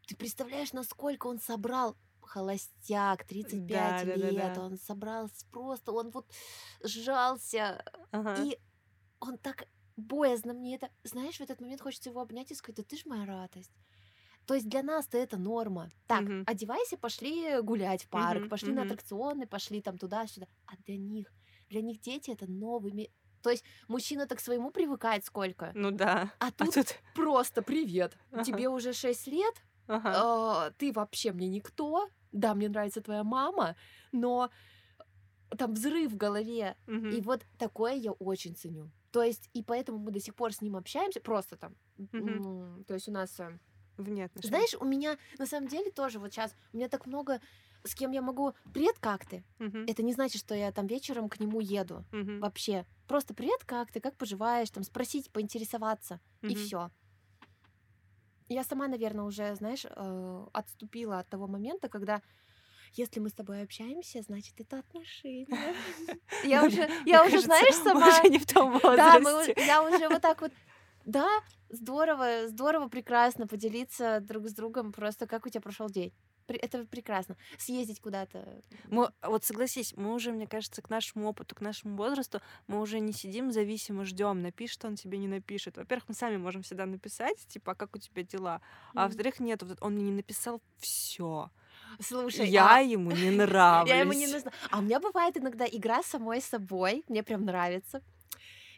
Ты представляешь, насколько он собрал холостяк, 35 Да, да, да, лет, да. он собрал с- просто, он вот сжался, Ага. и он так боязно мне это, знаешь, в этот момент хочется его обнять и сказать, да ты ж моя радость. То есть для нас-то это норма. Так, Мгм. одевайся, пошли гулять в парк, Мгм, пошли на мгм. аттракционы, пошли там туда-сюда. А для них, для них дети это новый мир. То есть мужчина так к своему привыкает сколько. Ну да. А А тут тут... просто привет. Ага. Тебе уже 6 лет, Ага. а, ты вообще мне никто. Да, мне нравится твоя мама, но там взрыв в голове. Мгм. И вот такое я очень ценю. То есть, и поэтому мы до сих пор с ним общаемся, просто там. М, То есть у нас... э, Вне отношений. Знаешь, у меня на самом деле тоже вот сейчас, у меня так много, с кем я могу... Привет, как ты? Мгм. Это не значит, что я там вечером к нему еду. Мгм. Вообще. Просто привет, как ты? Как поживаешь? Там спросить, поинтересоваться. И Мгм. все. Я сама, наверное, уже, знаешь, э, отступила от того момента, когда если мы с тобой общаемся, значит, это отношения. Я Ну, уже, я уже, знаешь, сама... уже не в том Да, возрасте. у- я уже вот так вот... Да, здорово, здорово, прекрасно поделиться друг с другом просто, как у тебя прошел день. Это прекрасно. Съездить куда-то. Мы, вот согласись, мы уже, мне кажется, к нашему опыту, к нашему возрасту, мы уже не сидим зависимо, ждем, напишет он тебе, не напишет. Во-первых, мы сами можем всегда написать, типа, а как у тебя дела? А Мгм. во-вторых, нет, вот он мне не написал все. Слушай, Я а ему не нравлюсь. я ему не нужна. А у меня бывает иногда игра самой собой, мне прям нравится.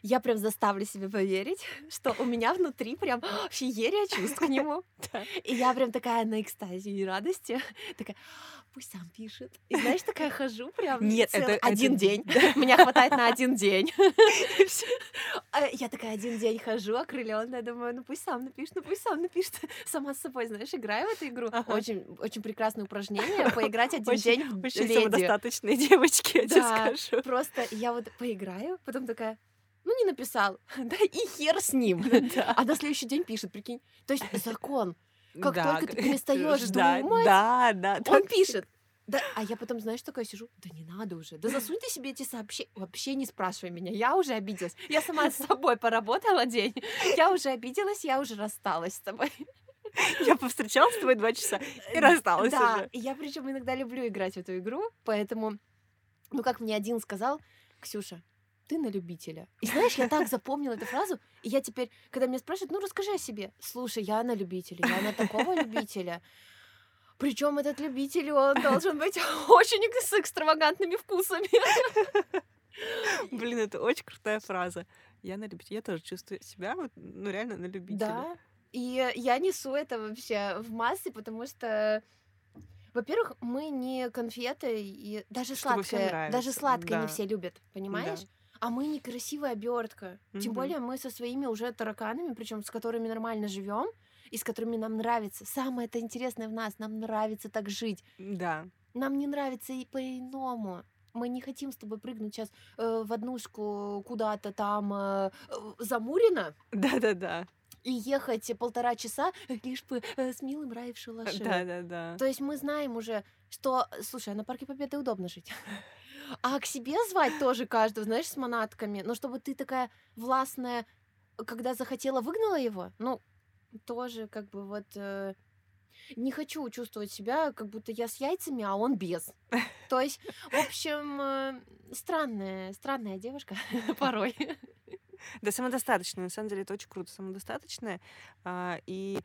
Я прям заставлю себя поверить, что у меня внутри прям феерия чувств к нему. И я прям такая на экстазе и радости, такая, пусть сам пишет. И знаешь, такая хожу прям Нет, это один день. Меня хватает на один день. А я такая один день хожу, окрыленная, думаю, ну пусть сам напишет, ну пусть сам напишет. Сама с собой, знаешь, играю в эту игру. Очень, очень прекрасное упражнение, поиграть один день в Очень самодостаточные девочки, я тебе скажу. Просто я вот поиграю, потом такая, ну не написал, да и хер с ним. А на следующий день пишет, прикинь. То есть закон. Как только ты перестаешь думать, он пишет. Да, а я потом, знаешь, такая сижу, да не надо уже, да засунь ты себе эти сообщения, вообще не спрашивай меня, я уже обиделась, я сама с собой поработала день, я уже обиделась, я уже рассталась с тобой. Я повстречалась с тобой два часа и рассталась да, уже. я причем иногда люблю играть в эту игру, поэтому, ну как мне один сказал, Ксюша, ты на любителя. И знаешь, я так запомнила эту фразу, и я теперь, когда меня спрашивают, ну расскажи о себе. Слушай, я на любителя, я на такого любителя. Причем этот любитель, он должен быть очень с экстравагантными вкусами. Блин, это очень крутая фраза. Я на любителя. Я тоже чувствую себя, ну, реально на любителя. Да. И я несу это вообще в массы, потому что во-первых, мы не конфеты, и даже Чтобы сладкое, даже сладкое да. не все любят, понимаешь? Да. А мы некрасивая обертка. Mm-hmm. Тем более мы со своими уже тараканами, причем с которыми нормально живем, и с которыми нам нравится. Самое это интересное в нас, нам нравится так жить. Да. Нам не нравится и по-иному. Мы не хотим с тобой прыгнуть сейчас э, в однушку куда-то там э, за Мурино. Да-да-да. И ехать полтора часа, лишь бы э, с милым рай в шалаше. Да-да-да. То есть мы знаем уже, что, слушай, а на Парке Победы удобно жить. А к себе звать тоже каждого, знаешь, с манатками. Но чтобы ты такая властная, когда захотела, выгнала его, ну, тоже как бы вот... Э, не хочу чувствовать себя, как будто я с яйцами, а он без. То есть, в общем, э, странная, странная девушка порой. Да, самодостаточная. На самом деле это очень круто, самодостаточная. А, и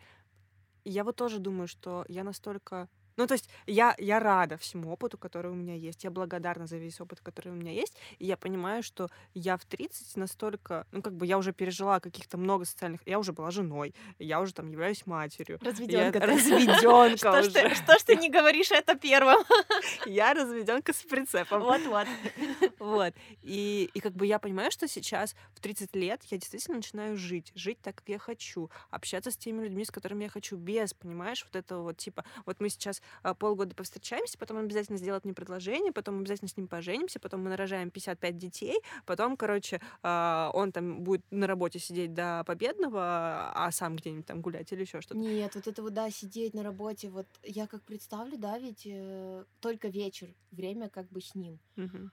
я вот тоже думаю, что я настолько ну, то есть я, я рада всему опыту, который у меня есть. Я благодарна за весь опыт, который у меня есть. И я понимаю, что я в 30 настолько... Ну, как бы я уже пережила каких-то много социальных... Я уже была женой, я уже там являюсь матерью. Разведенка. Разведенка уже. Что ж ты не говоришь это первым? Я разведенка с прицепом. Вот-вот. Вот. И, и как бы я понимаю, что сейчас в 30 лет я действительно начинаю жить. Жить так, как я хочу. Общаться с теми людьми, с которыми я хочу, без, понимаешь, вот этого вот типа... Вот мы сейчас полгода повстречаемся, потом он обязательно сделает мне предложение, потом мы обязательно с ним поженимся, потом мы нарожаем 55 детей, потом, короче, а, он там будет на работе сидеть до победного, а сам где-нибудь там гулять или еще что-то. Нет, вот это вот, да, сидеть на работе, вот я как представлю, да, ведь э, только вечер, время как бы с ним. Угу.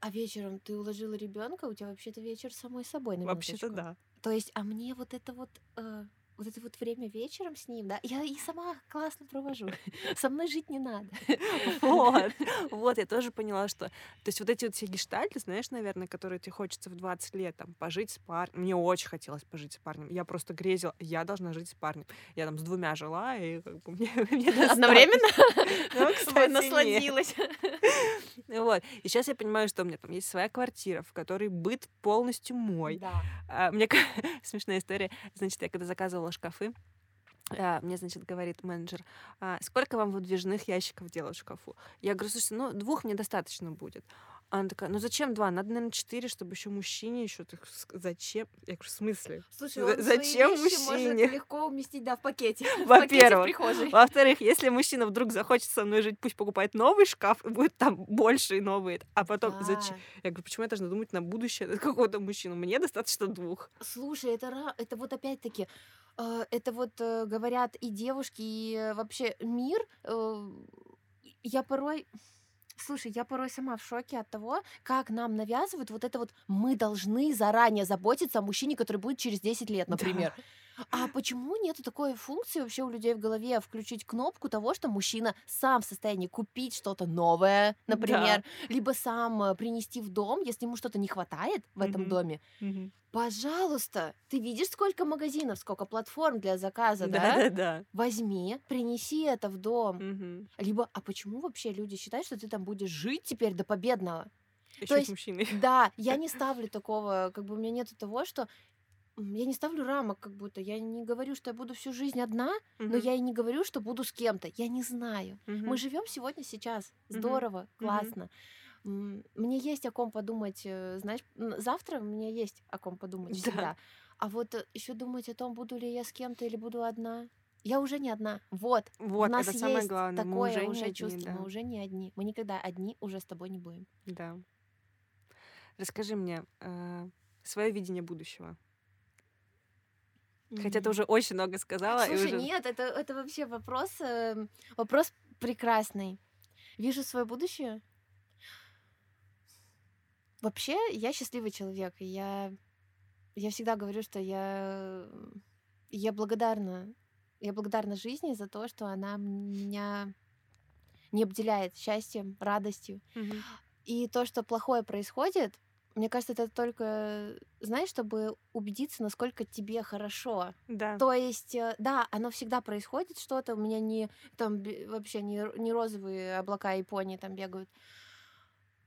А вечером ты уложила ребенка, у тебя вообще-то вечер самой собой на Вообще-то да. То есть, а мне вот это вот э, вот это вот время вечером с ним, да, я и сама классно провожу. Со мной жить не надо. Вот, вот, я тоже поняла, что... То есть вот эти вот все гештальты, знаешь, наверное, которые тебе хочется в 20 лет, там, пожить с парнем. Мне очень хотелось пожить с парнем. Я просто грезила, я должна жить с парнем. Я там с двумя жила, и как бы мне, мне Одновременно? Ну, кстати, Насладилась. Вот. И сейчас я понимаю, что у меня там есть своя квартира, в которой быт полностью мой. Да. А, мне смешная история. Значит, я когда заказывала шкафы, а, мне, значит, говорит менеджер, а, сколько вам выдвижных ящиков делать в шкафу? Я говорю, слушайте, ну, двух мне достаточно будет. Она такая, ну зачем два? Надо, наверное, четыре, чтобы еще мужчине еще так зачем? Я говорю, в смысле? Слушай, он зачем мужчине? Может легко уместить, да, в пакете. Во-первых. Во-вторых, если мужчина вдруг захочет со мной жить, пусть покупает новый шкаф, и будет там больше и новые. А потом да. зачем? Я говорю, почему я должна думать на будущее какого-то мужчину? Мне достаточно двух. Слушай, это, это вот опять-таки э, это вот э, говорят и девушки, и э, вообще мир. Я порой Слушай, я порой сама в шоке от того, как нам навязывают вот это вот мы должны заранее заботиться о мужчине, который будет через 10 лет, например. Да. А почему нету такой функции вообще у людей в голове включить кнопку того, что мужчина сам в состоянии купить что-то новое, например, да. либо сам э, принести в дом, если ему что-то не хватает в этом mm-hmm. доме? Mm-hmm. Пожалуйста, ты видишь, сколько магазинов, сколько платформ для заказа, да? Да, да, да. Возьми, принеси это в дом. Mm-hmm. Либо, а почему вообще люди считают, что ты там будешь жить теперь до победного? Еще То есть, мужчиной. да, я не ставлю такого, как бы у меня нету того, что я не ставлю рамок, как будто я не говорю, что я буду всю жизнь одна, но Мгм, я и не говорю, что буду с кем-то. Я не знаю. Мы мгм, живем сегодня, сейчас. Здорово, мгм. классно. М, Мне есть о ком подумать, э, знаешь, завтра у меня есть о ком подумать Да. всегда. А вот еще думать о том, буду ли я с кем-то или буду одна. Я уже не одна. Вот. У Вот, нас это самое есть главное. Мы такое уже уже, одни, чувство. Мы да. уже не одни. Мы никогда одни уже с тобой не будем. Да. Расскажи мне свое видение будущего. Хотя ты уже очень много сказала. Слушай, уже... нет, это, это вообще вопрос, эм, вопрос прекрасный. Вижу свое будущее. Вообще, я счастливый человек. и Я, я всегда говорю, что я, я благодарна. Я благодарна жизни за то, что она меня не обделяет счастьем, радостью. Мгм. И то, что плохое происходит, мне кажется, это только, знаешь, чтобы убедиться, насколько тебе хорошо. Да. То есть, э, да, оно всегда происходит что-то. У меня не там вообще не, не розовые облака Японии там бегают.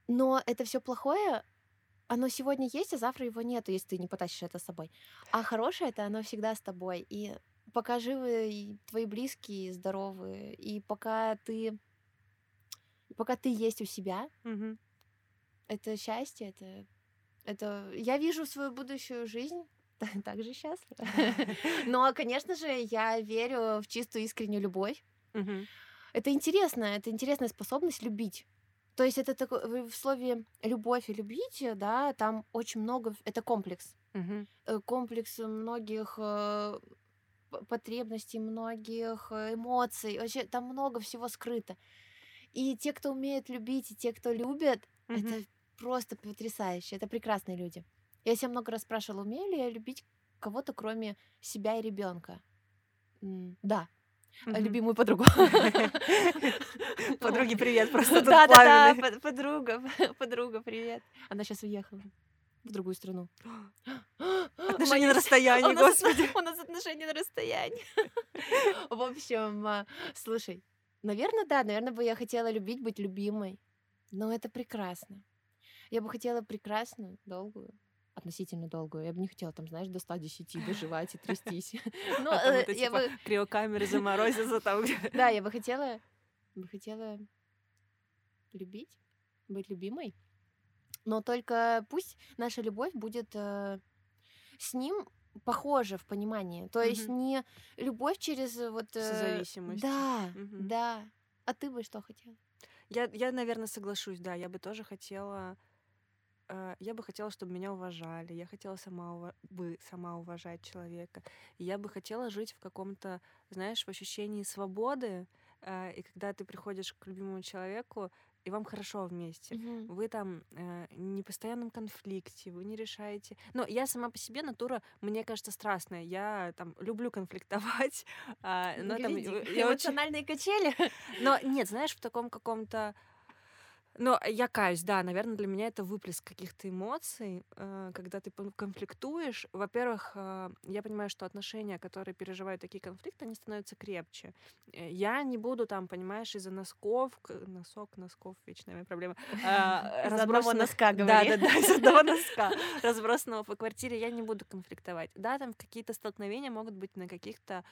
Но это все плохое, оно сегодня есть, а завтра его нету, если ты не потащишь это с собой. А хорошее это оно всегда с тобой. И пока живы твои близкие, здоровые, и пока ты пока ты есть у себя, Мгм. это счастье, это это я вижу свою будущую жизнь та- так же счастлива. Но, конечно же, я верю в чистую искреннюю любовь. Это интересно, это интересная способность любить. То есть это такое, в слове любовь и любить, э, да, там очень много, это комплекс. Э, Комплекс многих э, потребностей, многих эмоций. Вообще там много всего скрыто. И те, кто умеет любить, и те, кто любят, это просто потрясающе. Это прекрасные люди. Я себя много раз спрашивала, умею ли я любить кого-то, кроме себя и ребенка. Да. А Мгм. Любимую подругу. Подруги, привет, просто тут Да, да, да, подруга, подруга, привет. Она сейчас уехала в другую страну. Отношения на расстоянии, господи. у нас отношения на расстоянии. В общем, а, слушай, наверное, да, наверное, бы я хотела любить, быть любимой. Но это прекрасно. Я бы хотела прекрасную, долгую, относительно долгую. Я бы не хотела там, знаешь, до 110 доживать и трястись. Ну, я типа бы, криокамеры заморозятся там. да, я бы хотела, бы хотела любить, быть любимой. Но только пусть наша любовь будет э, с ним похожа в понимании. То есть не любовь через вот... э, Созависимость. Да, да. А ты бы что хотела? Я, я, наверное, соглашусь, да. Я бы тоже хотела... э, Я бы хотела, чтобы меня уважали. Я хотела сама ува- бы сама уважать человека. И я бы хотела жить в каком-то, знаешь, в ощущении свободы. э, И когда ты приходишь к любимому человеку, и вам хорошо вместе. Мгм. Вы там э, не в постоянном конфликте, вы не решаете. Но я сама по себе натура, мне кажется, страстная. Я там люблю конфликтовать. а, но там, Гляди, э, я очень- Эмоциональные качели. но нет, знаешь, в таком каком-то... Но я каюсь, да, наверное, для меня это выплеск каких-то эмоций, э, когда ты конфликтуешь. Во-первых, э, я понимаю, что отношения, которые переживают такие конфликты, они становятся крепче. Э, Я не буду там, понимаешь, из-за носков, носок, носков, вечная моя проблема, Из одного носка, Да, говори. да, да, из одного носка, разбросанного по квартире, я не буду конфликтовать. Да, там какие-то столкновения могут быть на каких-то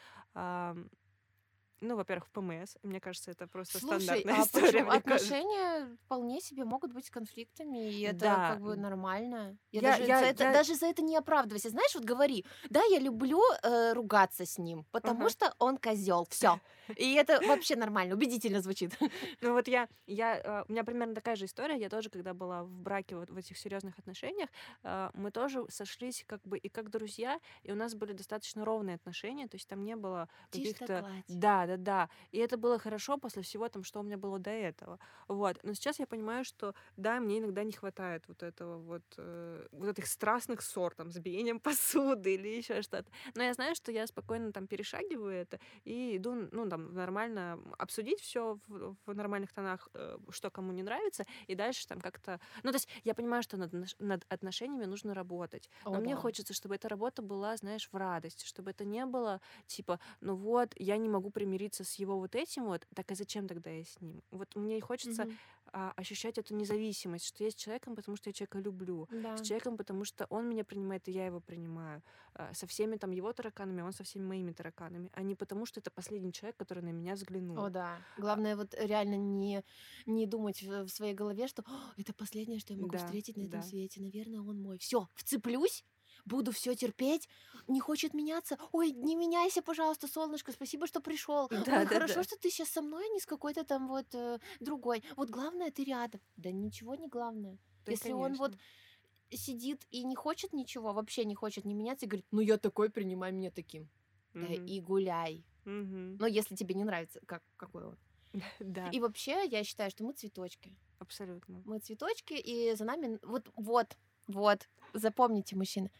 ну, во-первых, в ПМС. Мне кажется, это просто Слушай, стандартная а история. мне кажется. отношения вполне себе могут быть конфликтами, и это Да. как бы нормально. Я, Я- даже, я- за это, я- даже за это не оправдывайся. Знаешь, вот говори, да, я люблю э, ругаться с ним, потому Ага. что он козел. Все. И это вообще нормально, убедительно звучит. Ну вот я, я, э, у меня примерно такая же история. Я тоже, когда была в браке вот в этих серьезных отношениях, э, мы тоже сошлись как бы и как друзья, и у нас были достаточно ровные отношения, то есть там не было каких-то... Да, да, да. И это было хорошо после всего там, что у меня было до этого. Вот. Но сейчас я понимаю, что да, мне иногда не хватает вот этого вот, э, вот этих страстных ссор, там, с биением посуды или еще что-то. Но я знаю, что я спокойно там перешагиваю это и иду, ну, там, нормально обсудить все в, в нормальных тонах, э, что кому не нравится, и дальше там как-то... Ну, то есть я понимаю, что над, над отношениями нужно работать. Но О, мне да. хочется, чтобы эта работа была, знаешь, в радости, чтобы это не было типа, ну вот, я не могу примириться с его вот этим вот, так а зачем тогда я с ним? Вот мне и хочется Мгм. А, ощущать эту независимость, что я с человеком, потому что я человека люблю, Да. с человеком, потому что он меня принимает, и я его принимаю, а, со всеми там его тараканами, а он со всеми моими тараканами, а не потому что это последний человек, который на меня взглянул. О, да. Главное вот реально не, не думать в, своей голове, что «О, это последнее, что я могу Да, встретить на этом да. свете. Наверное, он мой. Все, вцеплюсь, буду все терпеть. Не хочет меняться. Ой, не меняйся, пожалуйста, солнышко. Спасибо, что пришел. Да, Ой, да, хорошо, да. что ты сейчас со мной, а не с какой-то там вот э, другой. Вот главное, ты рядом. Да ничего не главное. Да, Если он вот конечно. сидит и не хочет ничего, вообще не хочет не меняться, и говорит, ну я такой, принимай меня таким. Да Мгм. и гуляй. Мгм. Но если тебе не нравится, как, какой он. Да, И вообще, я считаю, что мы цветочки. абсолютно. Мы цветочки, и за нами... Вот, вот, вот, запомните, мужчины.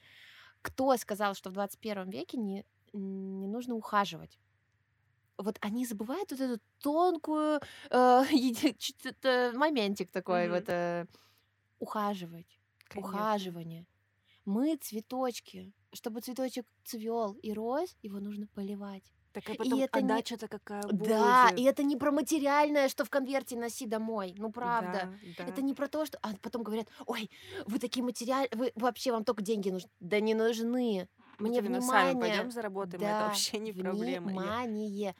Кто сказал, что в 21 веке не, не нужно ухаживать? Вот они забывают вот эту тонкую э, моментик такой Мгм. вот э, ухаживать, Конечно. ухаживание. Мы цветочки. Чтобы цветочек цвел и рос, его нужно поливать. Так а потом это не- отдача-то какая Да, будет? и это не про материальное, что в конверте носи домой. Ну правда. Да, Это да. не про то, что... А потом говорят, ой, вы такие материальные, вы вообще вам только деньги нужны. Да не нужны. Мне на внимание. сами пойдем заработаем, это Да, вообще не проблема. Внимание.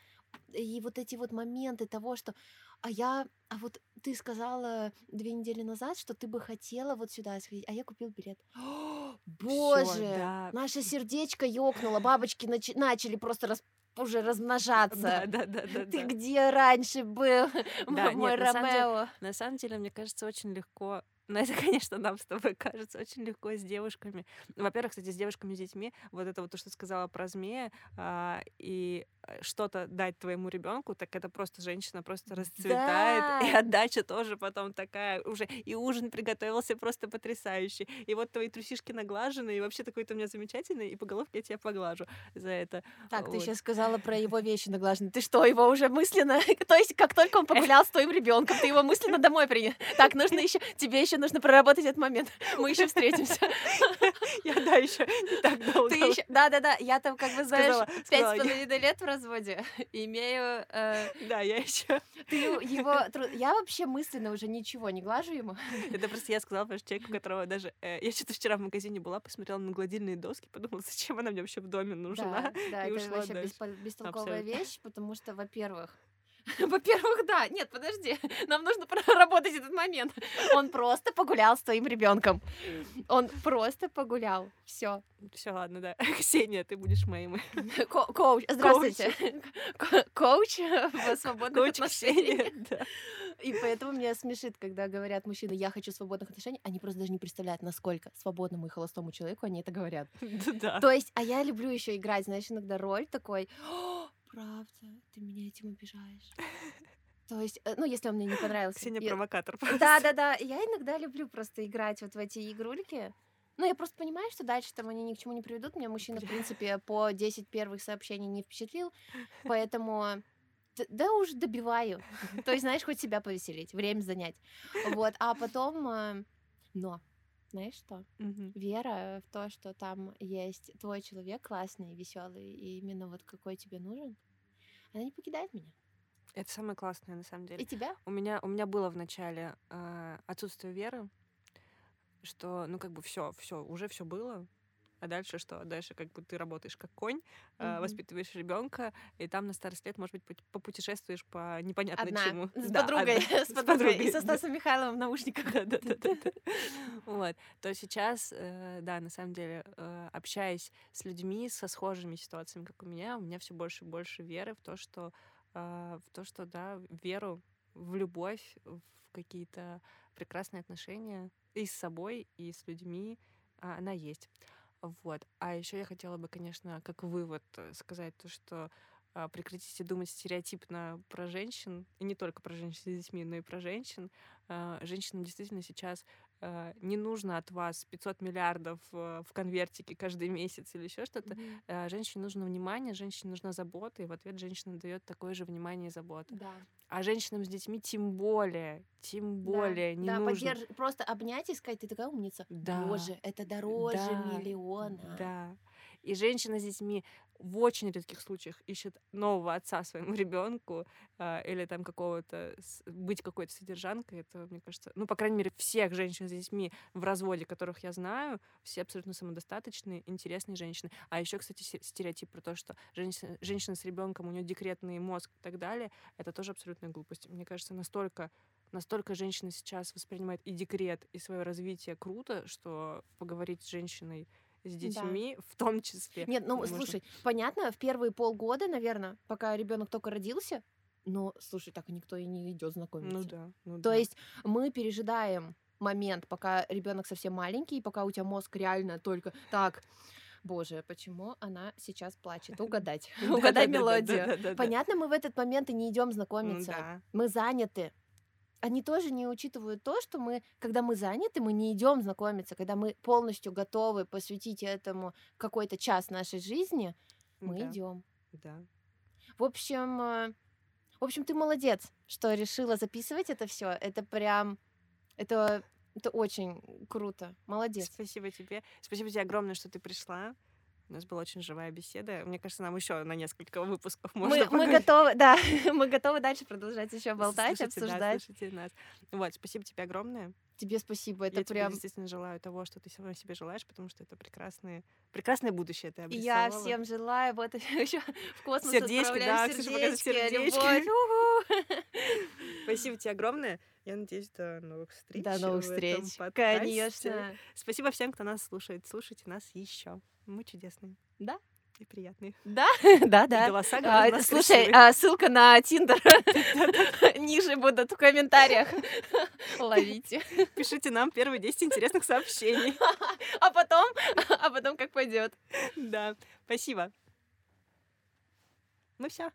И вот эти вот моменты того, что... А я... А вот ты сказала две недели назад, что ты бы хотела вот сюда сходить, а я купил билет. О, Боже! да. Наше сердечко ёкнуло, бабочки начи- начали просто рас- уже размножаться. Да, да, да, да, Ты да. где раньше был, Да, мой нет, на самом деле- Ромео? На самом деле, мне кажется, очень легко. Но это, конечно, нам с тобой кажется очень легко с девушками. Во-первых, кстати, с девушками, с детьми, вот это вот то, что ты сказала про змея, а, и э, что-то дать твоему ребенку, так это просто женщина просто расцветает, и Да. отдача тоже потом такая уже, и ужин приготовился просто потрясающий, и вот твои трусишки наглажены, и вообще такой ты у меня замечательный, и по головке я тебя поглажу за это. Так, ты Вот. сейчас сказала про его вещи наглаженные. Ты что, его уже мысленно... То есть, как только он погулял с твоим ребенком, ты его мысленно домой принял. Так, нужно еще... Тебе еще нужно проработать этот момент. Мы еще встретимся. Я, да, еще не так долго. Ты еще... Да-да-да, я там, как бы, знаешь, пять с половиной лет в разводе. Имею... э, Да, я еще. Ты его... Я вообще мысленно уже ничего не глажу ему. Это просто я сказала, потому что человек, у которого даже... э, я что-то вчера в магазине была, посмотрела на гладильные доски, подумала, зачем она мне вообще в доме нужна? Да, да, это вообще бестолковая вещь, потому что, во-первых, во-первых, да, нет, подожди, нам нужно проработать этот момент. Он просто погулял с твоим ребенком. Он просто погулял. Все. Все, ладно, да. Ксения, ты будешь моим. коуч, здравствуйте. Ко- Коуч в свободных Коуч отношениях. Ксения. да. И поэтому меня смешит, когда говорят мужчины, я хочу свободных отношений, они просто даже не представляют, насколько свободному и холостому человеку они это говорят. Да. То есть, а я люблю еще играть, знаешь, иногда роль такой, «О, правда, ты меня этим обижаешь. То есть, э, ну, если он мне не понравился. Ксения я- провокатор. Да, да, да. Я иногда люблю просто играть вот в эти игрульки. Ну, я просто понимаю, что дальше там они ни к чему не приведут. Меня мужчина, в принципе, по 10 первых сообщений не впечатлил. Поэтому да уж добиваю. То есть, знаешь, хоть себя повеселить, время занять. Вот, а потом... э, Но, знаешь что? Мгм. вера в то, что там есть твой человек классный, веселый, и именно вот какой тебе нужен, она не покидает меня. Это самое классное, на самом деле. И тебя? У меня, у меня было в начале э, отсутствие веры, что, ну, как бы все, все, уже все было. А дальше что? Дальше как бы ты работаешь как конь, Мгм. воспитываешь ребенка, и там на старость лет, может быть, пут- попутешествуешь по непонятно Одна. чему. С Да, подругой. одна. С подругой. И со да. Стасом Михайловым в наушниках. Да, да, да, да, да. Вот. То сейчас, э, да, на самом деле, э, общаясь с людьми со схожими ситуациями, как у меня, у меня все больше и больше веры в то, что э, в то, что да, веру в любовь, в какие-то прекрасные отношения и с собой, и с людьми, а, она есть. Вот. А еще я хотела бы, конечно, как вывод э, сказать то, что а, прекратите думать стереотипно про женщин, и не только про женщин с детьми, но и про женщин. А, Женщинам действительно сейчас не нужно от вас 500 миллиардов э, в конвертике каждый месяц или еще что-то. А, Женщине нужно внимание, женщине нужна забота, и в ответ женщина дает такое же внимание и заботу. Да. А женщинам с детьми тем более, тем более не да, нужно. поддерж- Просто обнять и сказать, ты такая умница. Да. Боже, это дороже Да. миллиона. Да. И женщина с детьми в очень редких случаях ищет нового отца своему ребенку э, или там какого-то быть какой-то содержанкой, это, мне кажется, ну, по крайней мере, всех женщин с детьми в разводе, которых я знаю, все абсолютно самодостаточные, интересные женщины. А еще, кстати, стереотип про то, что женщина, женщина с ребенком, у нее декретный мозг и так далее, это тоже абсолютная глупость. Мне кажется, настолько настолько женщина сейчас воспринимает и декрет, и свое развитие круто, что поговорить с женщиной с детьми да. в том числе. Нет, ну можно... слушай, понятно, в первые полгода, наверное, пока ребенок только родился, но слушай, так никто и не идет знакомиться. Ну да. Ну, То да. есть мы пережидаем момент, пока ребенок совсем маленький, пока у тебя мозг реально только так. Боже, почему она сейчас плачет? Угадать. Угадай мелодию. Понятно, мы в этот момент и не идем знакомиться. Мы заняты они тоже не учитывают то, что мы, когда мы заняты, мы не идем знакомиться, когда мы полностью готовы посвятить этому какой-то час нашей жизни, мы да. идем. Да. В общем, э, в общем, ты молодец, что решила записывать это все. Это прям, это, это очень круто. Молодец. Спасибо тебе. Спасибо тебе огромное, что ты пришла. У нас была очень живая беседа. Мне кажется, нам еще на несколько выпусков можно мы, мы готовы, да, мы готовы дальше продолжать еще болтать, слушайте, обсуждать. Да, слушайте нас. Вот, спасибо тебе огромное. Тебе спасибо, это Я прям... тебе действительно желаю того, что ты самой себе желаешь, потому что это прекрасное, прекрасное будущее ты обрисовала. Я всем желаю, вот еще в космос сердечки, да, сердечки, сердечки. любовь. Спасибо тебе огромное. Я надеюсь, до новых встреч. До новых встреч. Конечно. Спасибо всем, кто нас слушает. Слушайте нас еще. Мы чудесные. Да. И приятные. Да, да, да. И голоса а, Слушай, а, ссылка на Тиндер ниже будут в комментариях. Ловите. Пишите нам первые 10 интересных сообщений. А потом, а потом как пойдет. Да, спасибо. Ну все.